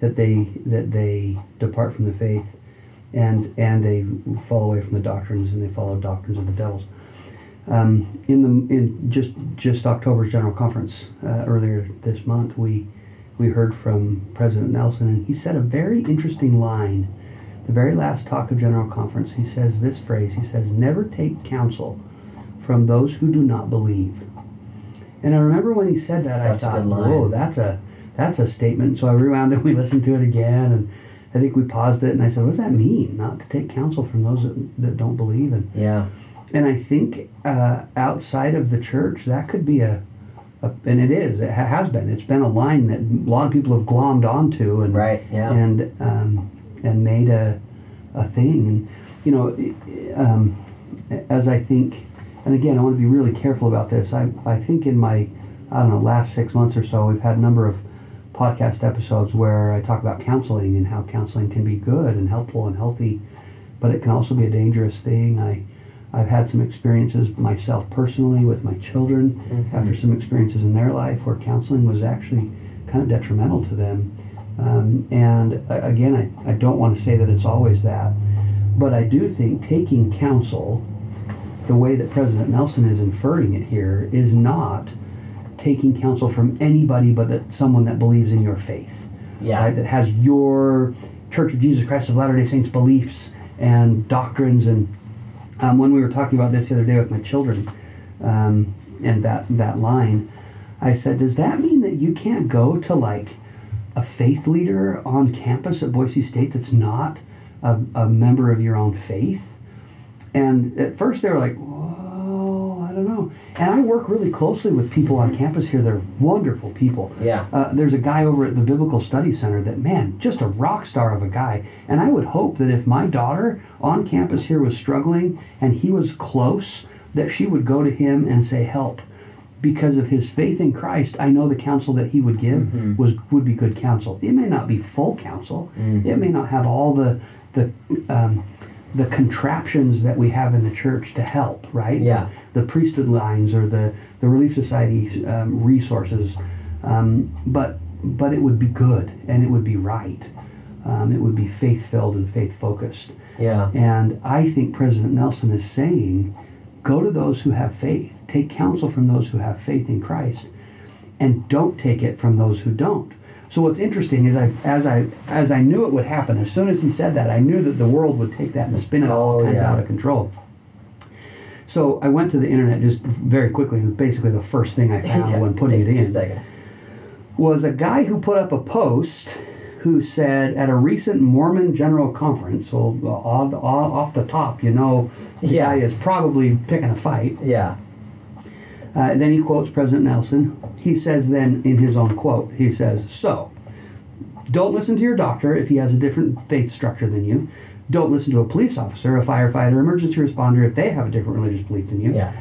that they that they depart from the faith, and and they fall away from the doctrines and they follow doctrines of the devils. Um, in the in just just October's general conference uh, earlier this month, we we heard from President Nelson, and he said a very interesting line. The very last talk of general conference, he says this phrase. He says, "Never take counsel from those who do not believe." And I remember when he said that, I Such a thought, "Whoa, that's a that's a statement." So I rewound it. We listened to it again, and I think we paused it, and I said, "What does that mean? Not to take counsel from those that, that don't believe?" And Yeah. And I think uh, outside of the church, that could be a, a and it is, it ha- has been. It's been a line that a lot of people have glommed onto and Right. Yeah. and um, and made a a thing. And you know, um, as I think, and again, I want to be really careful about this. I I think in my I don't know last six months or so, we've had a number of podcast episodes where I talk about counseling and how counseling can be good and helpful and healthy, but it can also be a dangerous thing. I I've had some experiences myself personally with my children Mhm. after some experiences in their life where counseling was actually kind of detrimental to them. Um, and again, I, I don't want to say that it's always that, but I do think taking counsel, the way that President Nelson is inferring it here, is not taking counsel from anybody but that someone that believes in your faith yeah. right? That has your Church of Jesus Christ of Latter Day Saints beliefs and doctrines. And um, when we were talking about this the other day with my children, um, and that that line, I said, does that mean that you can't go to like a faith leader on campus at Boise State that's not a, a member of your own faith? And at first they were like, whoa, I don't know. And I work really closely with people on campus here. They're wonderful people. Yeah. Uh, there's a guy over at the Biblical Study Center that, man, just a rock star of a guy. And I would hope that if my daughter on campus here was struggling and he was close, that she would go to him and say, help. Because of his faith in Christ, I know the counsel that he would give Mhm. was would be good counsel. It may not be full counsel. Mhm. It may not have all the the um, the contraptions that we have in the church to help, right? Yeah. The priesthood lines or the the Relief Society um, resources, um, but but it would be good and it would be right. Um, it would be faith filled and faith focused. Yeah. And I think President Nelson is saying, go to those who have faith, take counsel from those who have faith in Christ, and don't take it from those who don't. So what's interesting is, I, as I as I knew it would happen, as soon as he said that, I knew that the world would take that and spin it all Oh, kinds yeah. out of control. So I went to the internet just very quickly, and basically the first thing I found Yeah, when putting it in seconds. was a guy who put up a post who said at a recent Mormon General Conference, so uh, off, off the top, you know, the Yeah. guy is probably picking a fight. Yeah. Uh, then he quotes President Nelson. He says, then in his own quote, he says, So, don't listen to your doctor if he has a different faith structure than you. Don't listen to a police officer, a firefighter, emergency responder if they have a different religious belief than you. Yeah.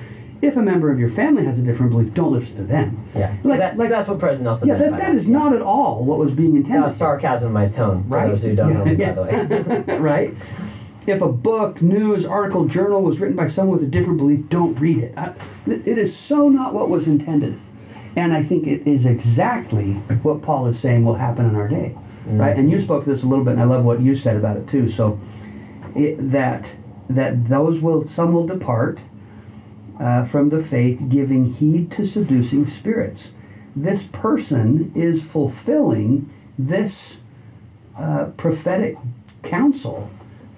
If a member of your family has a different belief, don't listen to them. Yeah. Like- that, like- that's what President Nelson Yeah, that, that is not at all what was being intended. That was sarcasm in my tone, for Right. those who don't know me, by the way. right? If a book, news, article, journal was written by someone with a different belief, don't read it. I, it is so not what was intended. And I think it is exactly what Paul is saying will happen in our day. Right? And you spoke to this a little bit, and I love what you said about it too. So it, that that those will some will depart uh, from the faith, giving heed to seducing spirits. This person is fulfilling this uh, prophetic counsel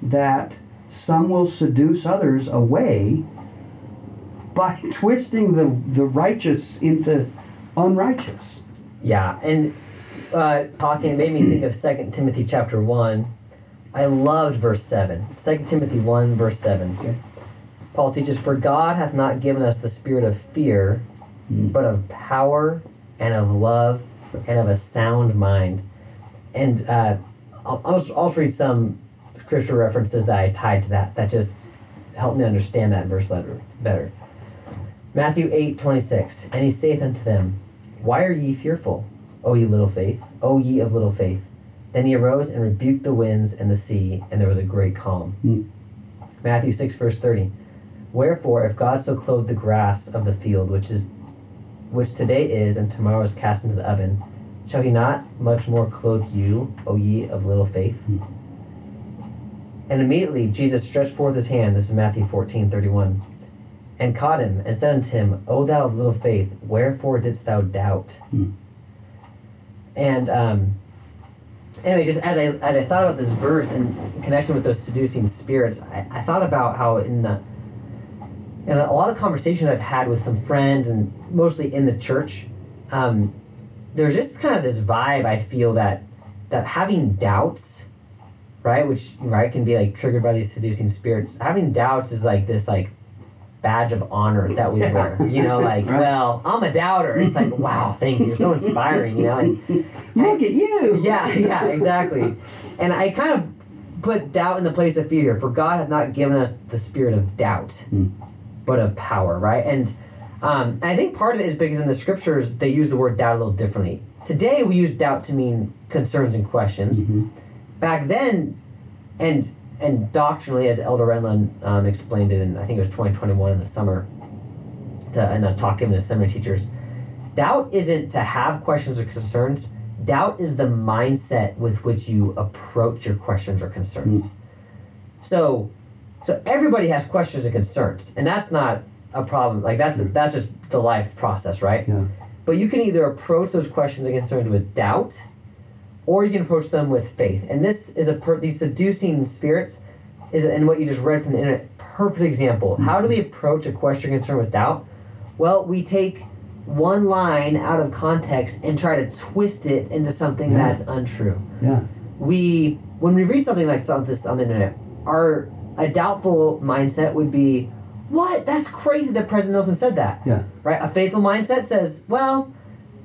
that some will seduce others away by twisting the, the righteous into unrighteous. Yeah, and uh, talking it made me think of Second Timothy chapter one. I loved verse seven. Second Timothy one verse seven. Okay. Paul teaches, "For God hath not given us the spirit of fear, but of power and of love and of a sound mind." And uh, I'll, I'll, just, I'll just read some scripture references that I tied to that. That just helped me understand that verse better. better. Matthew eight twenty six, and he saith unto them, Why are ye fearful, O ye little faith, O ye of little faith? Then he arose and rebuked the winds and the sea, and there was a great calm. Mm. Matthew six verse thirty. Wherefore, if God so clothe the grass of the field, which is which today is and tomorrow is cast into the oven, shall he not much more clothe you, O ye of little faith? And immediately Jesus stretched forth his hand, this is Matthew fourteen thirty one, and caught him, and said unto him, O thou of little faith, wherefore didst thou doubt? Hmm. And um, anyway, just as I as I thought about this verse in connection with those seducing spirits, I, I thought about how in the in a lot of conversations I've had with some friends and mostly in the church, um, there's just kind of this vibe I feel that that having doubts, right, which right can be like triggered by these seducing spirits. Having doubts is like this like badge of honor that we wear. You know, like Right. well, I'm a doubter. It's like wow, thank you. You're so inspiring. You know, and Look at you! yeah, yeah, exactly. And I kind of put doubt in the place of fear. For God hath not given us the spirit of doubt, Hmm. but of power, right? And, um, and I think part of it is because in the scriptures they use the word doubt a little differently. Today we use doubt to mean concerns and questions. Mhm. Back then, and and doctrinally, as Elder Renlund um, explained it in I think it was 2021 in the summer, to, in a uh, talk given to seminary teachers, doubt isn't to have questions or concerns. Doubt is the mindset with which you approach your questions or concerns. Hmm. So, so everybody has questions and concerns, and that's not a problem. Like that's hmm. that's just the life process, right? Yeah. But you can either approach those questions and concerns with doubt, or you can approach them with faith. And this is a per- these seducing spirits is and what you just read from the internet. Perfect example. How do we approach a question or concern with doubt? Well, we take one line out of context and try to twist it into something Yeah. that's untrue. Yeah. We when we read something like this on the internet, our a doubtful mindset would be, "What? That's crazy that President Nelson said that." Yeah. Right? A faithful mindset says, "Well,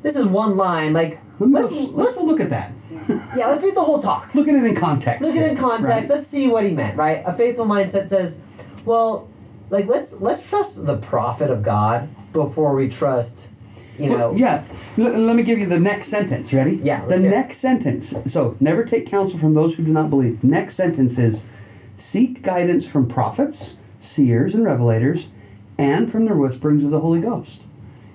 this is one line. Like Let's, let's let's look at that. yeah, let's read the whole talk. Look at it in context. Look at it in context. Right. Let's see what he meant, right? A faithful mindset says, well, like let's let's trust the prophet of God before we trust, you know. Well, yeah. L- let me give you the next sentence. Ready? Yeah, The hear it. next sentence. So, never take counsel from those who do not believe. Next sentence is seek guidance from prophets, seers, and revelators, and from the whisperings of the Holy Ghost.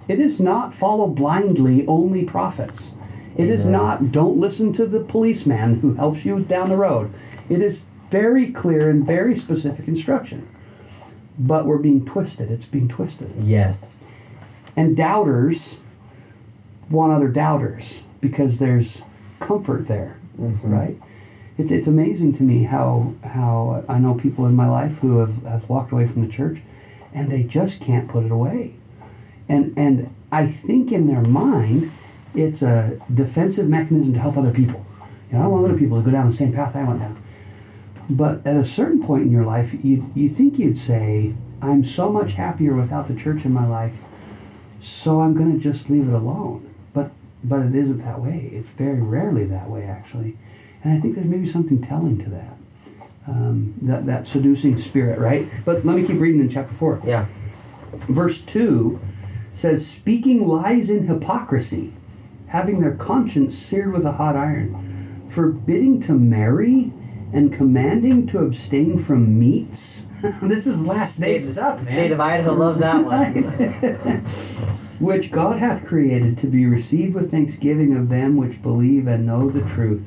It is not follow blindly only prophets. It is Amen. not don't listen to the policeman who helps you down the road. It is very clear and very specific instruction. But we're being twisted. It's being twisted. Yes. And doubters want other doubters because there's comfort there, Mhm. right? It's, it's amazing to me how how I know people in my life who have, have walked away from the church and they just can't put it away. And and I think in their mind it's a defensive mechanism to help other people. You know, I want other people to go down the same path I went down. But at a certain point in your life, you you think you'd say, "I'm so much happier without the church in my life, so I'm going to just leave it alone." But but it isn't that way. It's very rarely that way, actually. And I think there's maybe something telling to that. Um, that that seducing spirit, right? But let me keep reading in chapter four. Yeah. Verse 2 says, Speaking lies in hypocrisy, having their conscience seared with a hot iron, forbidding to marry, and commanding to abstain from meats. this is last day State, stuff, man. State of Idaho loves that one. which God hath created to be received with thanksgiving of them which believe and know the truth.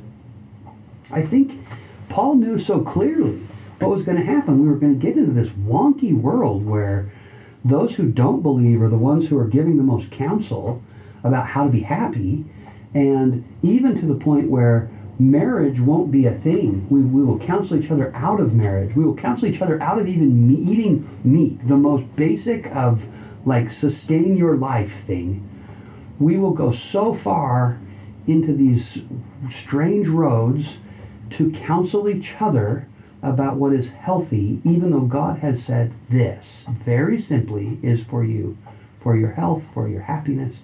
I think Paul knew so clearly what was going to happen. We were going to get into this wonky world where those who don't believe are the ones who are giving the most counsel about how to be happy, and even to the point where marriage won't be a thing. We, we will counsel each other out of marriage. We will counsel each other out of even me- eating meat, the most basic of like sustain your life thing. We will go so far into these strange roads to counsel each other about what is healthy, even though God has said this very simply is for you, for your health, for your happiness.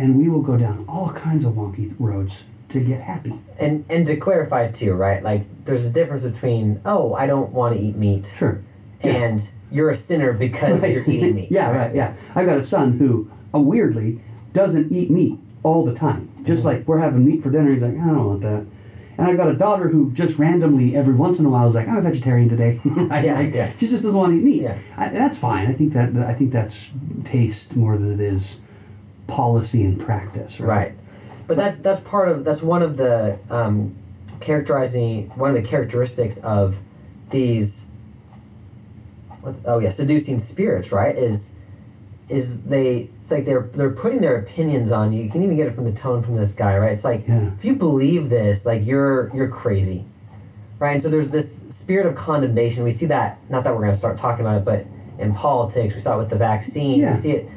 And we will go down all kinds of wonky roads to get happy. And and to clarify too, right? Like there's a difference between oh I don't want to eat meat Sure. Yeah. and you're a sinner because Right. you're eating meat. yeah, right, yeah. I've got a son who, uh, weirdly, doesn't eat meat all the time. Just like we're having meat for dinner, he's like, I don't want that. And I've got a daughter who just randomly, every once in a while, is like, I'm a vegetarian today. I- Yeah, I- yeah. She just doesn't want to eat meat. Yeah. I, that's fine. I think that I think that's taste more than it is policy and practice. Right. Right. But that's that's part of that's one of the um, characterizing one of the characteristics of these. Oh yeah, seducing spirits. Right is is they it's like they're they're putting their opinions on you. You can even get it from the tone from this guy. Right. It's like Yeah. if you believe this, like you're you're crazy. Right. And so there's this spirit of condemnation. We see that not that we're going to start talking about it, but in politics we saw it with the vaccine. Yeah. We see it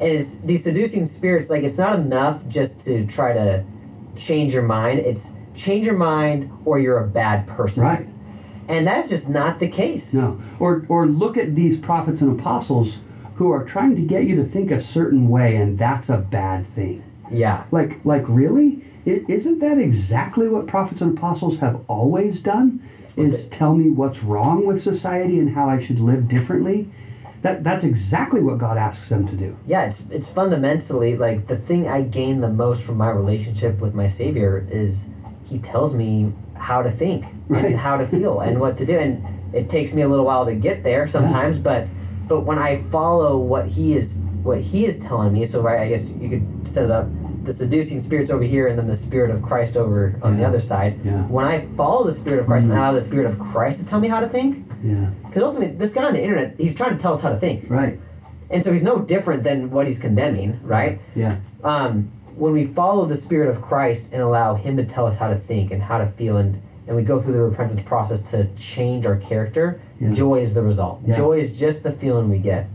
and it's these seducing spirits like it's not enough just to try to change your mind it's change your mind or you're a bad person Right. and that is just not the case No. Or or look at these prophets and apostles who are trying to get you to think a certain way, and that's a bad thing. yeah Like, like really? is isn't that exactly what prophets and apostles have always done? Is tell me what's wrong with society and how I should live differently? That, that's exactly what God asks them to do. yeah it's it's fundamentally like the thing i gain the most from my relationship with my savior is he tells me how to think Right. and how to feel and what to do and it takes me a little while to get there sometimes but but when i follow what he is what he is telling me so right i guess you could set it up the seducing spirits over here and then the spirit of christ over on the other side Yeah. when i follow the spirit of christ Mhm. and allow the spirit of christ to tell me how to think Yeah. because ultimately this guy on the internet he's trying to tell us how to think Right. and so he's no different than what he's condemning right Yeah. um, when we follow the Spirit of Christ and allow Him to tell us how to think and how to feel, and, and we go through the repentance process to change our character, Yeah. joy is the result. Yeah. Joy is just the feeling we get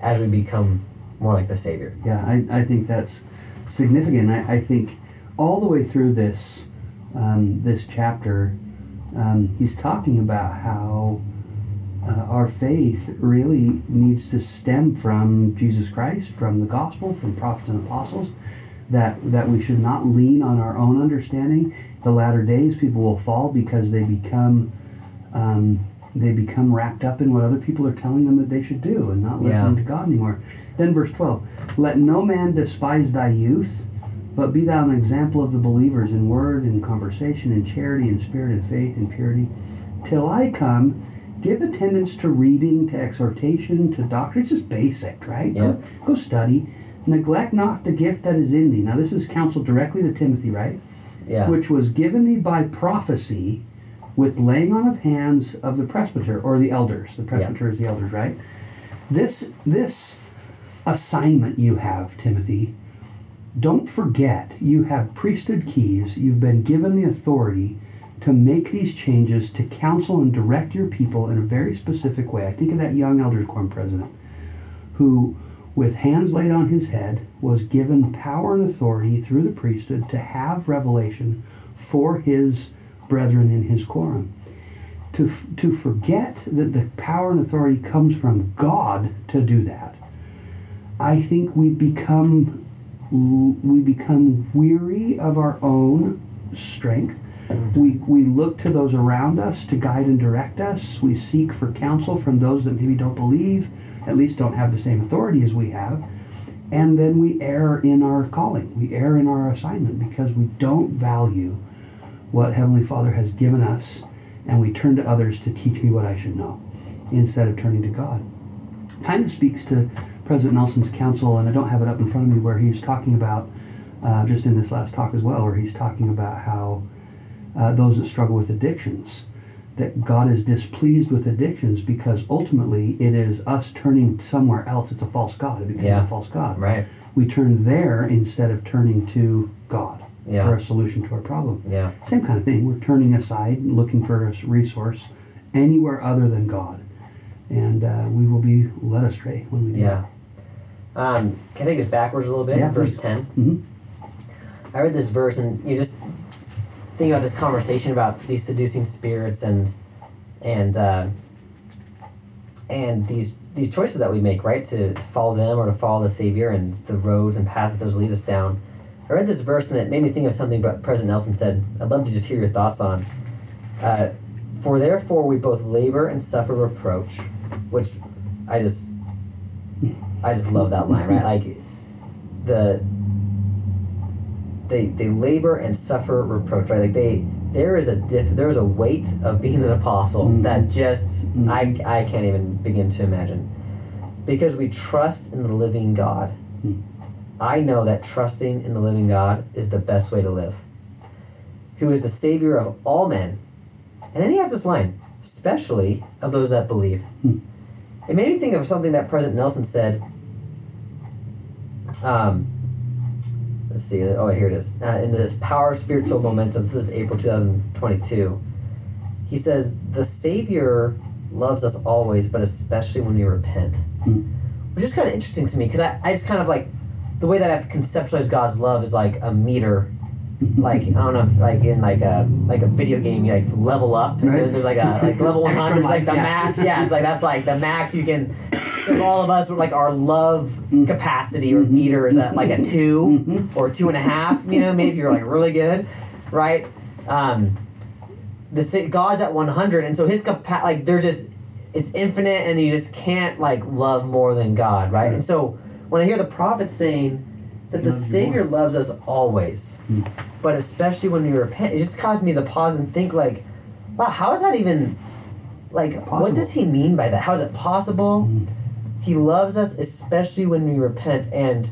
as we become more like the Savior. Yeah, I, I think that's significant. I, I think all the way through this um, this chapter, um, he's talking about how uh, our faith really needs to stem from Jesus Christ, from the gospel, from prophets and apostles. That that we should not lean on our own understanding. The latter days, people will fall because they become um, they become wrapped up in what other people are telling them that they should do, and not listening Yeah. to God anymore. Then verse twelve: Let no man despise thy youth, but be thou an example of the believers in word, in conversation, in charity, in spirit, in faith, in purity. Till I come, give attendance to reading, to exhortation, to doctrine. It's just basic, right? Yeah. Go, go study. Neglect not the gift that is in thee. Now, this is counsel directly to Timothy, right? Yeah. Which was given thee by prophecy with laying on of hands of the presbyter or the elders. The presbyter is the elders, right? This this assignment you have, Timothy, don't forget you have priesthood keys. You've been given the authority to make these changes, to counsel and direct your people in a very specific way. I think of that young elders quorum president who, with hands laid on his head, was given power and authority through the priesthood to have revelation for his brethren in his quorum. To, to forget that the power and authority comes from God to do that, I think we become we become weary of our own strength. We, we look to those around us to guide and direct us. We seek for counsel from those that maybe don't believe, at least don't have the same authority as we have. And then we err in our calling. We err in our assignment because we don't value what Heavenly Father has given us and we turn to others to teach me what I should know instead of turning to God. Kind of speaks to President Nelson's counsel, and I don't have it up in front of me, where he's talking about, uh, just in this last talk as well, where he's talking about how uh, those that struggle with addictions, that God is displeased with addictions because ultimately it is us turning somewhere else. It's a false God. It becomes Yeah. a false God. Right. We turn there instead of turning to God Yeah. for a solution to our problem. Yeah. Same kind of thing. We're turning aside, and looking for a resource anywhere other than God, and uh, we will be led astray when we do. Yeah. Um, can I take us backwards a little bit? Yeah, Verse please. 10. hmm I read this verse and you just think about this conversation about these seducing spirits and and uh, and these these choices that we make, right? To, to follow them or to follow the Savior and the roads and paths that those lead us down. I read this verse and it made me think of something that President Nelson said. I'd love to just hear your thoughts on. Uh, For therefore we both labor and suffer reproach, which I just I just love that line, right? Like the they they labor and suffer reproach, right? Like they there is a diff there is a weight of being an apostle Mhm. that just Mhm. I I can't even begin to imagine. Because we trust in the living God. Mhm. I know that trusting in the living God is the best way to live. Who is the savior of all men. And then you have this line, especially of those that believe. Hmm. It made me think of something that President Nelson said. Um, let's see. Oh, here it is. Uh, in this Power of Spiritual Momentum, this is April 2022. He says, The Savior loves us always, but especially when we repent. Hmm. Which is kind of interesting to me because I, I just kind of like the way that I've conceptualized God's love is like a meter. Like I don't know, if, like in like a like a video game, you like level up, and Right. then there's like a like level hundred is like the yeah. max. Yeah, it's like that's like the max you can. If all of us were like our love Mm. capacity or meter is at like a 2 Mhm. or two and a half. You know, maybe if you're like really good, right? Um, the God's at one hundred, and so his capa- like they're just it's infinite, and you just can't like love more than God? Right. And so when I hear the prophet saying that the Savior loves us always, Mm. but especially when we repent, it just caused me to pause and think like, wow, how is that even like what does he mean by that? How is it possible? Mhm. He loves us especially when we repent and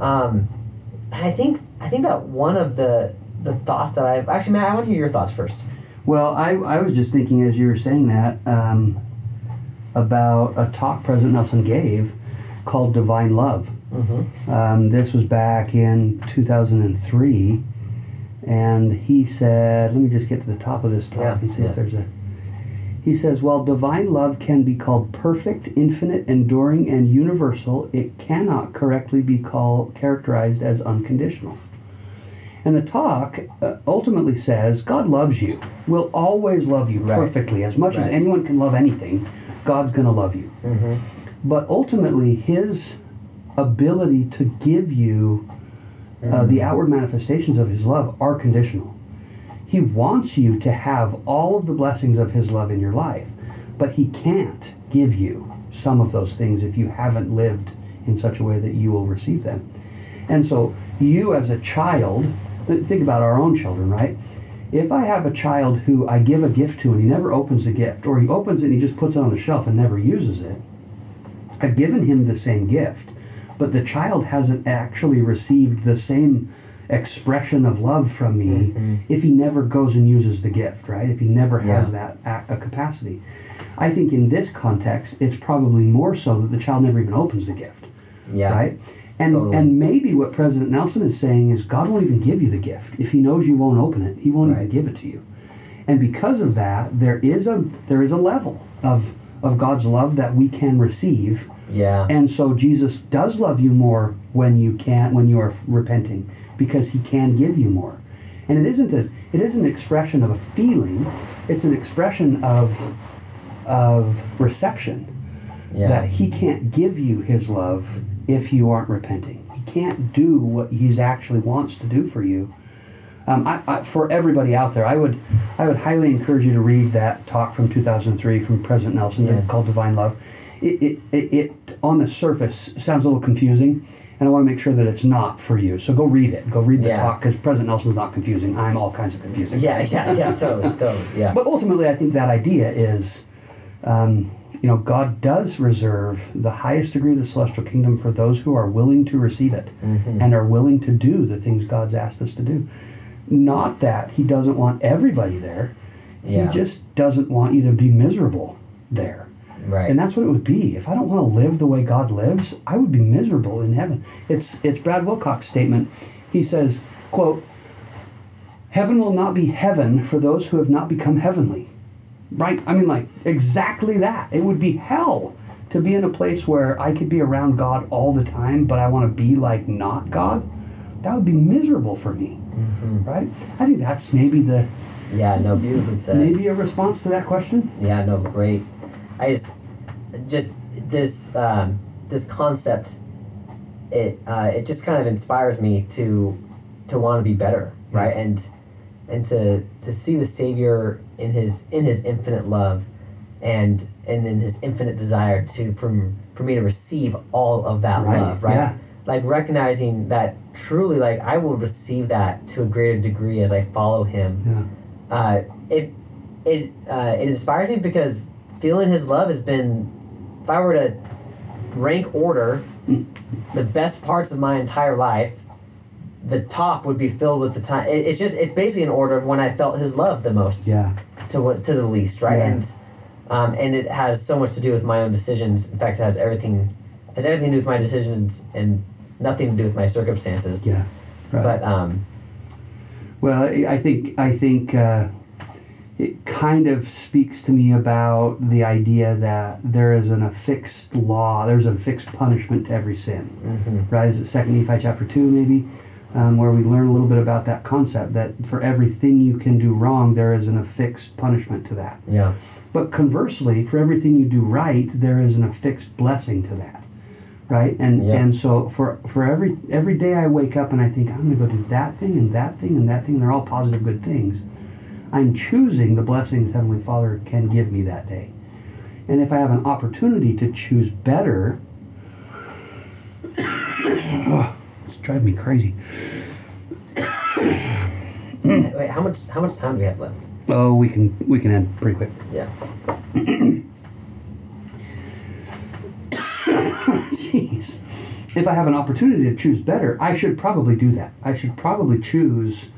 um and I think I think that one of the the thoughts that I've actually Matt, I want to hear your thoughts first. Well, I, I was just thinking as you were saying that um, about a talk President Nelson gave called Divine Love. Mm-hmm. Um, this was back in 2003, and he said, let me just get to the top of this talk Yeah, and see yeah. if there's a. He says, while divine love can be called perfect, infinite, enduring, and universal, it cannot correctly be called characterized as unconditional. And the talk uh, ultimately says God loves you, will always love you Right. perfectly. As much as anyone can love anything, God's going to love you. Mm-hmm. But ultimately, His ability to give you uh, the outward manifestations of His love are conditional. He wants you to have all of the blessings of His love in your life, but He can't give you some of those things if you haven't lived in such a way that you will receive them. And so, you as a child, think about our own children, right? If I have a child who I give a gift to and he never opens the gift, or he opens it and he just puts it on the shelf and never uses it, I've given him the same gift, but the child hasn't actually received the same expression of love from me Mhm. if he never goes and uses the gift, right? If he never has that a, a capacity. I think in this context, it's probably more so that the child never even opens the gift, Yeah. right? And Totally. and maybe what President Nelson is saying is God won't even give you the gift if He knows you won't open it. He won't even give it to you. And because of that, there is a there is a level of of God's love that we can receive. Yeah. And so Jesus does love you more when you can't when you are repenting because he can give you more. And it isn't a it is an expression of a feeling, it's an expression of of reception yeah. that he can't give you his love if you aren't repenting. He can't do what he's actually wants to do for you. Um, I, I, for everybody out there, I would I would highly encourage you to read that talk from 2003 from President Nelson Yeah. called Divine Love. It, it, it, it on the surface sounds a little confusing, and I want to make sure that it's not for you. So go read it. Go read the Yeah. talk because President Nelson's not confusing. I'm all kinds of confusing. yeah. Yeah. Yeah. Totally. Totally. Yeah. But ultimately, I think that idea is, um, you know, God does reserve the highest degree of the celestial kingdom for those who are willing to receive it Mhm. and are willing to do the things God's asked us to do. Not that He doesn't want everybody there, Yeah. He just doesn't want you to be miserable there. Right. And that's what it would be. If I don't want to live the way God lives, I would be miserable in heaven. It's it's Brad Wilcox's statement. He says, quote, Heaven will not be heaven for those who have not become heavenly. Right? I mean like exactly that. It would be hell to be in a place where I could be around God all the time, but I want to be like not God. That would be miserable for me. Mhm. Right? I think that's maybe the Yeah. No. Beautifully said. maybe a response to that question. Yeah, no, great. I just, just this um, this concept, it uh, it just kind of inspires me to to want to be better, right? And and to to see the Savior in his in his infinite love, and and in his infinite desire to from for me to receive all of that Right, love, right? yeah. Like recognizing that truly, like I will receive that to a greater degree as I follow Him Yeah. uh, it it uh, it inspires me because feeling his love has been if I were to rank order the best parts of my entire life the top would be filled with the time it, it's just it's basically an order of when I felt his love the most Yeah. to what to the least right Yeah. and um, and it has so much to do with my own decisions in fact it has everything has everything to do with my decisions and nothing to do with my circumstances Yeah. Right. but um, Well, I I think I think uh, it kind of speaks to me about the idea that there is an affixed law, there's a fixed punishment to every sin. mhm. Right? Is it Second Nephi chapter two, maybe, um, where we learn a little bit about that concept that for everything you can do wrong, there is an affixed punishment to that. yeah But conversely, for everything you do right, there is an affixed blessing to that. Right? And Yeah. and so for for every every day I wake up and I think I'm gonna go do that thing and that thing and that thing, they're all positive good things. I'm choosing the blessings Heavenly Father can give me that day. And if I have an opportunity to choose better, it's driving me crazy. Wait, how much how much time do we have left? Oh, we can we can end pretty quick. Yeah. Jeez. If I have an opportunity to choose better, I should probably do that. I should probably choose.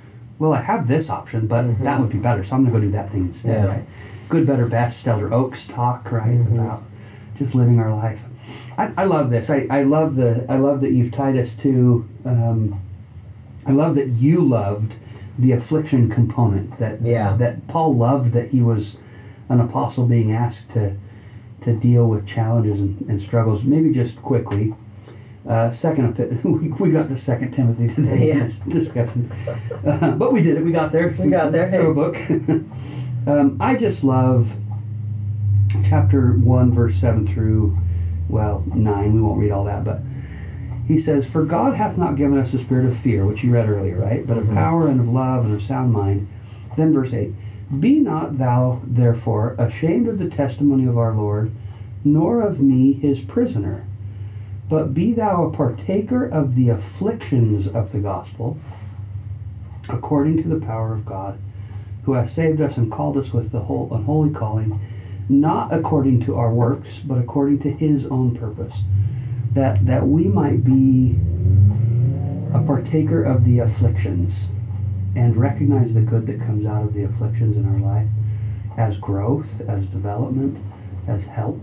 Well, I have this option, but Mhm. that would be better, so I'm gonna go do that thing instead, Yeah. right? Good, better, best. Elder Oaks talk, right, Mhm. about just living our life. I, I love this. I, I love the. I love that you've tied us to. Um, I love that you loved the affliction component. That Yeah. that Paul loved that he was an apostle being asked to to deal with challenges and, and struggles. Maybe just quickly. Uh, second, we, we got to Second Timothy today Yeah. discussion, uh, but we did it. We got there. We got there, Through a book. um, I just love chapter one, verse seven through well nine. We won't read all that, but he says, "For God hath not given us a spirit of fear, which you read earlier, right? But of Mhm. power and of love and of sound mind." Then verse eight: Be not thou therefore ashamed of the testimony of our Lord, nor of me his prisoner, but be thou a partaker of the afflictions of the gospel, according to the power of God, who hath saved us and called us with the whole unholy calling, not according to our works, but according to his own purpose, that that we might be a partaker of the afflictions and recognize the good that comes out of the afflictions in our life as growth, as development, as help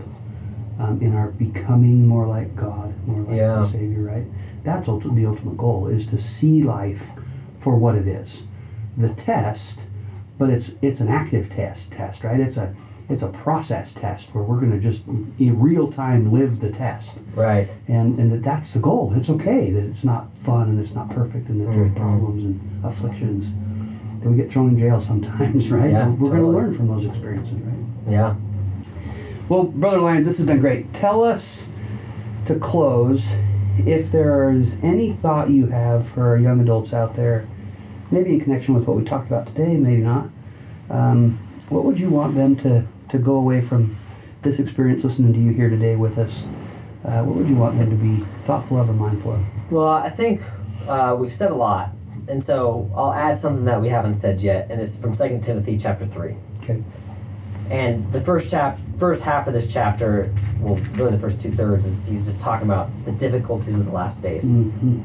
um, in our becoming more like God, more like Yeah. the Savior, right? That's ulti- the ultimate goal, is to see life for what it is. The test, but it's it's an active test, test, right? It's a it's a process test where we're going to just in real time live the test Right. and and that that's the goal. It's okay that it's not fun and it's not perfect and that there's Mhm. problems and afflictions. That we get thrown in jail sometimes, right? Yeah, we're going to learn from those experiences, right? Yeah. Well, brother Lyons, this has been great. Tell us to close if there is any thought you have for young adults out there, maybe in connection with what we talked about today, maybe not. Um, what would you want them to, to go away from this experience listening to you here today with us? Uh, what would you want them to be thoughtful of or mindful of? Well, I think uh, we've said a lot, and so I'll add something that we haven't said yet, and it's from Second Timothy chapter three. Okay. And the first chap, first half of this chapter, well, really the first two thirds, is he's just talking about the difficulties of the last days. hmm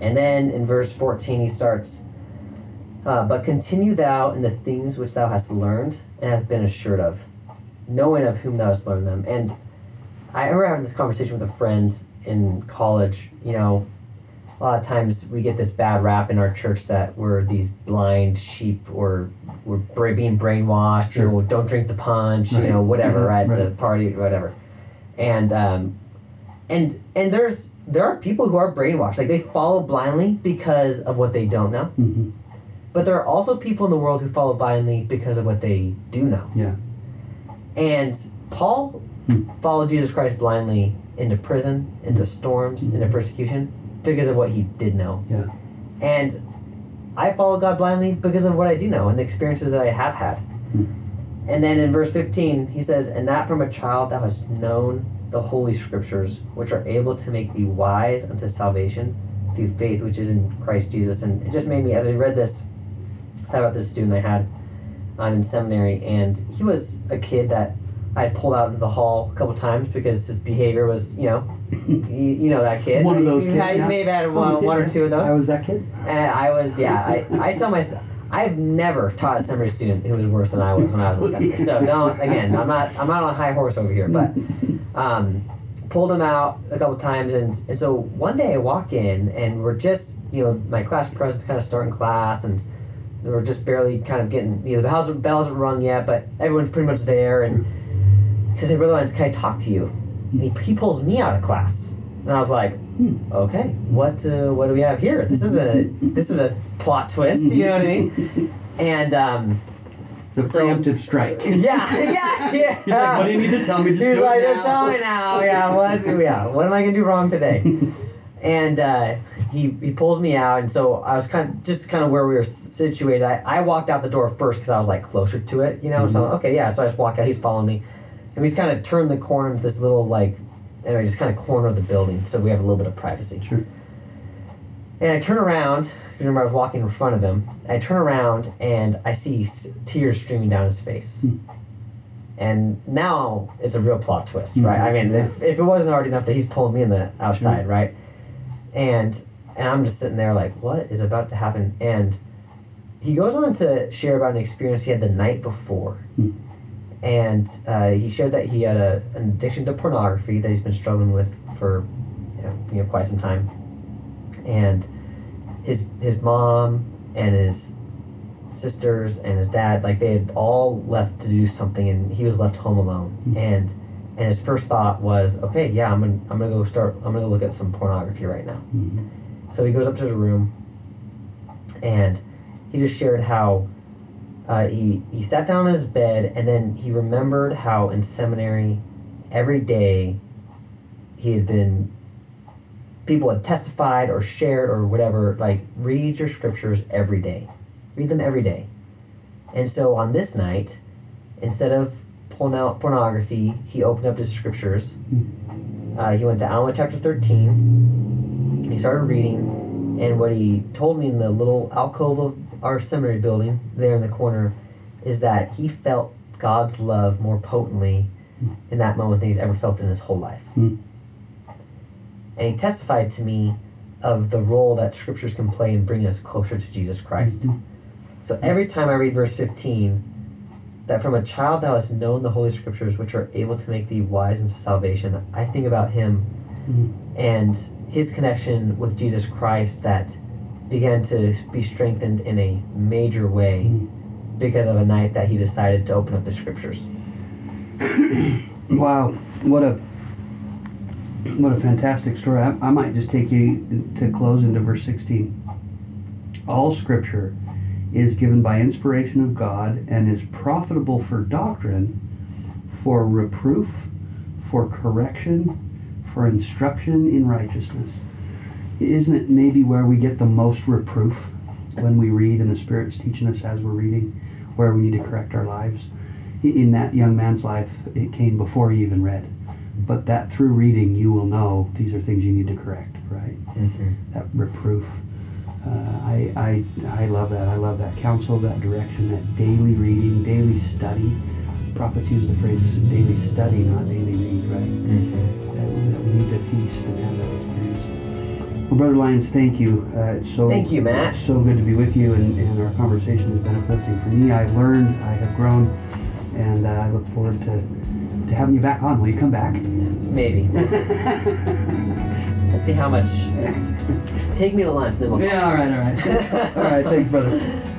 And then in verse 14, he starts, uh, But continue thou in the things which thou hast learned and hast been assured of, knowing of whom thou hast learned them. And I remember having this conversation with a friend in college. You know, a lot of times we get this bad rap in our church that we're these blind sheep or we're being brainwashed, Sure. don't drink the punch, Right. you know, whatever, Mhm, right? The right. party, whatever. And, um, and and there's there are people who are brainwashed like they follow blindly because of what they don't know hmm but there are also people in the world who follow blindly because of what they do know Yeah. and paul Hmm. followed jesus christ blindly into prison into storms into persecution because of what he did know Yeah. and i follow god blindly because of what i do know and the experiences that i have had. And then in verse 15 he says and that from a child thou hast known the holy scriptures which are able to make thee wise unto salvation through faith which is in christ jesus. And it just made me as i read this I thought about this student i had um, in seminary and he was a kid that i pulled out into the hall a couple times because his behavior was you know you, you know that kid One of those you, kids. had- you may have had one, you did, one or two of those I was that kid. and I was, yeah, I, I tell myself, I've never taught a seminary student who was worse than I was when I was in seminary. So don't, again, I'm not, I'm not on a high horse over here, but, um, pulled him out a couple times, and, and so one day I walk in, and we're just, you know, my class president's kind of starting class, and we're just barely kind of getting, you know, the bells, bells haven't rung yet, but everyone's pretty much there, and he says, hey, Brother Lyons, can I talk to you? And he, he pulls me out of class. And I was like, okay, what uh, what do we have here? This is a this is a plot twist. You know what I mean? And um, So- preemptive strike. yeah, yeah, yeah. He's like, what do you need to tell me? Just He's do like, it just tell me now. Yeah, what? Yeah, what am I gonna do wrong today? and uh, he he pulls me out, and so I was kind of just kind of where we were situated. I, I walked out the door first because I was like closer to it, you know. So Mhm. okay, yeah. So I just walk out. He's following me, and we just kind of turned the corner of this little like, anyway, just kind of corner of the building, so we have a little bit of privacy. Sure. And I turn around, 'cause remember I was walking in front of him. I turn around and I see s- tears streaming down his face. Hmm. And now it's a real plot twist, Mhm. right? I mean, if, if it wasn't already enough that he's pulling me in the outside, right? And and I'm just sitting there like, what is about to happen? And he goes on to share about an experience he had the night before. Hmm. And uh, he shared that he had a, an addiction to pornography that he's been struggling with for you know, you know quite some time and his his mom and his sisters and his dad, like they had all left to do something, and he was left home alone. Mhm. And and his first thought was, okay, yeah, I'm gonna I'm gonna go start. I'm gonna go look at some pornography right now. Mhm. So he goes up to his room, and he just shared how uh, he he sat down on his bed, and then he remembered how in seminary, every day, he had been. People had testified or shared or whatever. Like read your scriptures every day, read them every day, and so on this night, instead of pulling out pornography, he opened up his scriptures. Uh, he went to Alma chapter thirteen. He started reading, and what he told me in the little alcove of our seminary building there in the corner is that he felt God's love more potently in that moment than he's ever felt in his whole life. Hmm. And he testified to me of the role that scriptures can play in bringing us closer to Jesus Christ. Mhm. So every time I read verse 15, that from a child thou hast known the holy scriptures which are able to make thee wise unto salvation, I think about him Mhm. and his connection with Jesus Christ that began to be strengthened in a major way Mhm. because of a night that he decided to open up the scriptures. Wow, what a what a fantastic story. I, I might just take you to close into verse 16. All scripture is given by inspiration of God and is profitable for doctrine, for reproof, for correction, for instruction in righteousness. Isn't it maybe where we get the most reproof when we read and the Spirit's teaching us as we're reading, where we need to correct our lives? in that young man's life, it came before he even read. But that through reading, you will know these are things you need to correct, right? Mm-hmm. That reproof. Uh, I, I, I love that. I love that counsel, that direction, that daily reading, daily study. Prophets use the phrase daily study, not daily read, right? Mm-hmm. That, that we need to feast and have that experience. Well, Brother Lyons, thank you. Uh, it's so Thank you, Matt. it's so good to be with you, and, and our conversation has been uplifting for me. I've learned, I have grown, and uh, I look forward to, to having you back on. Will you come back? Maybe. See how much. Take me to lunch, then we'll. Yeah, all right, all right. all right, thanks, brother.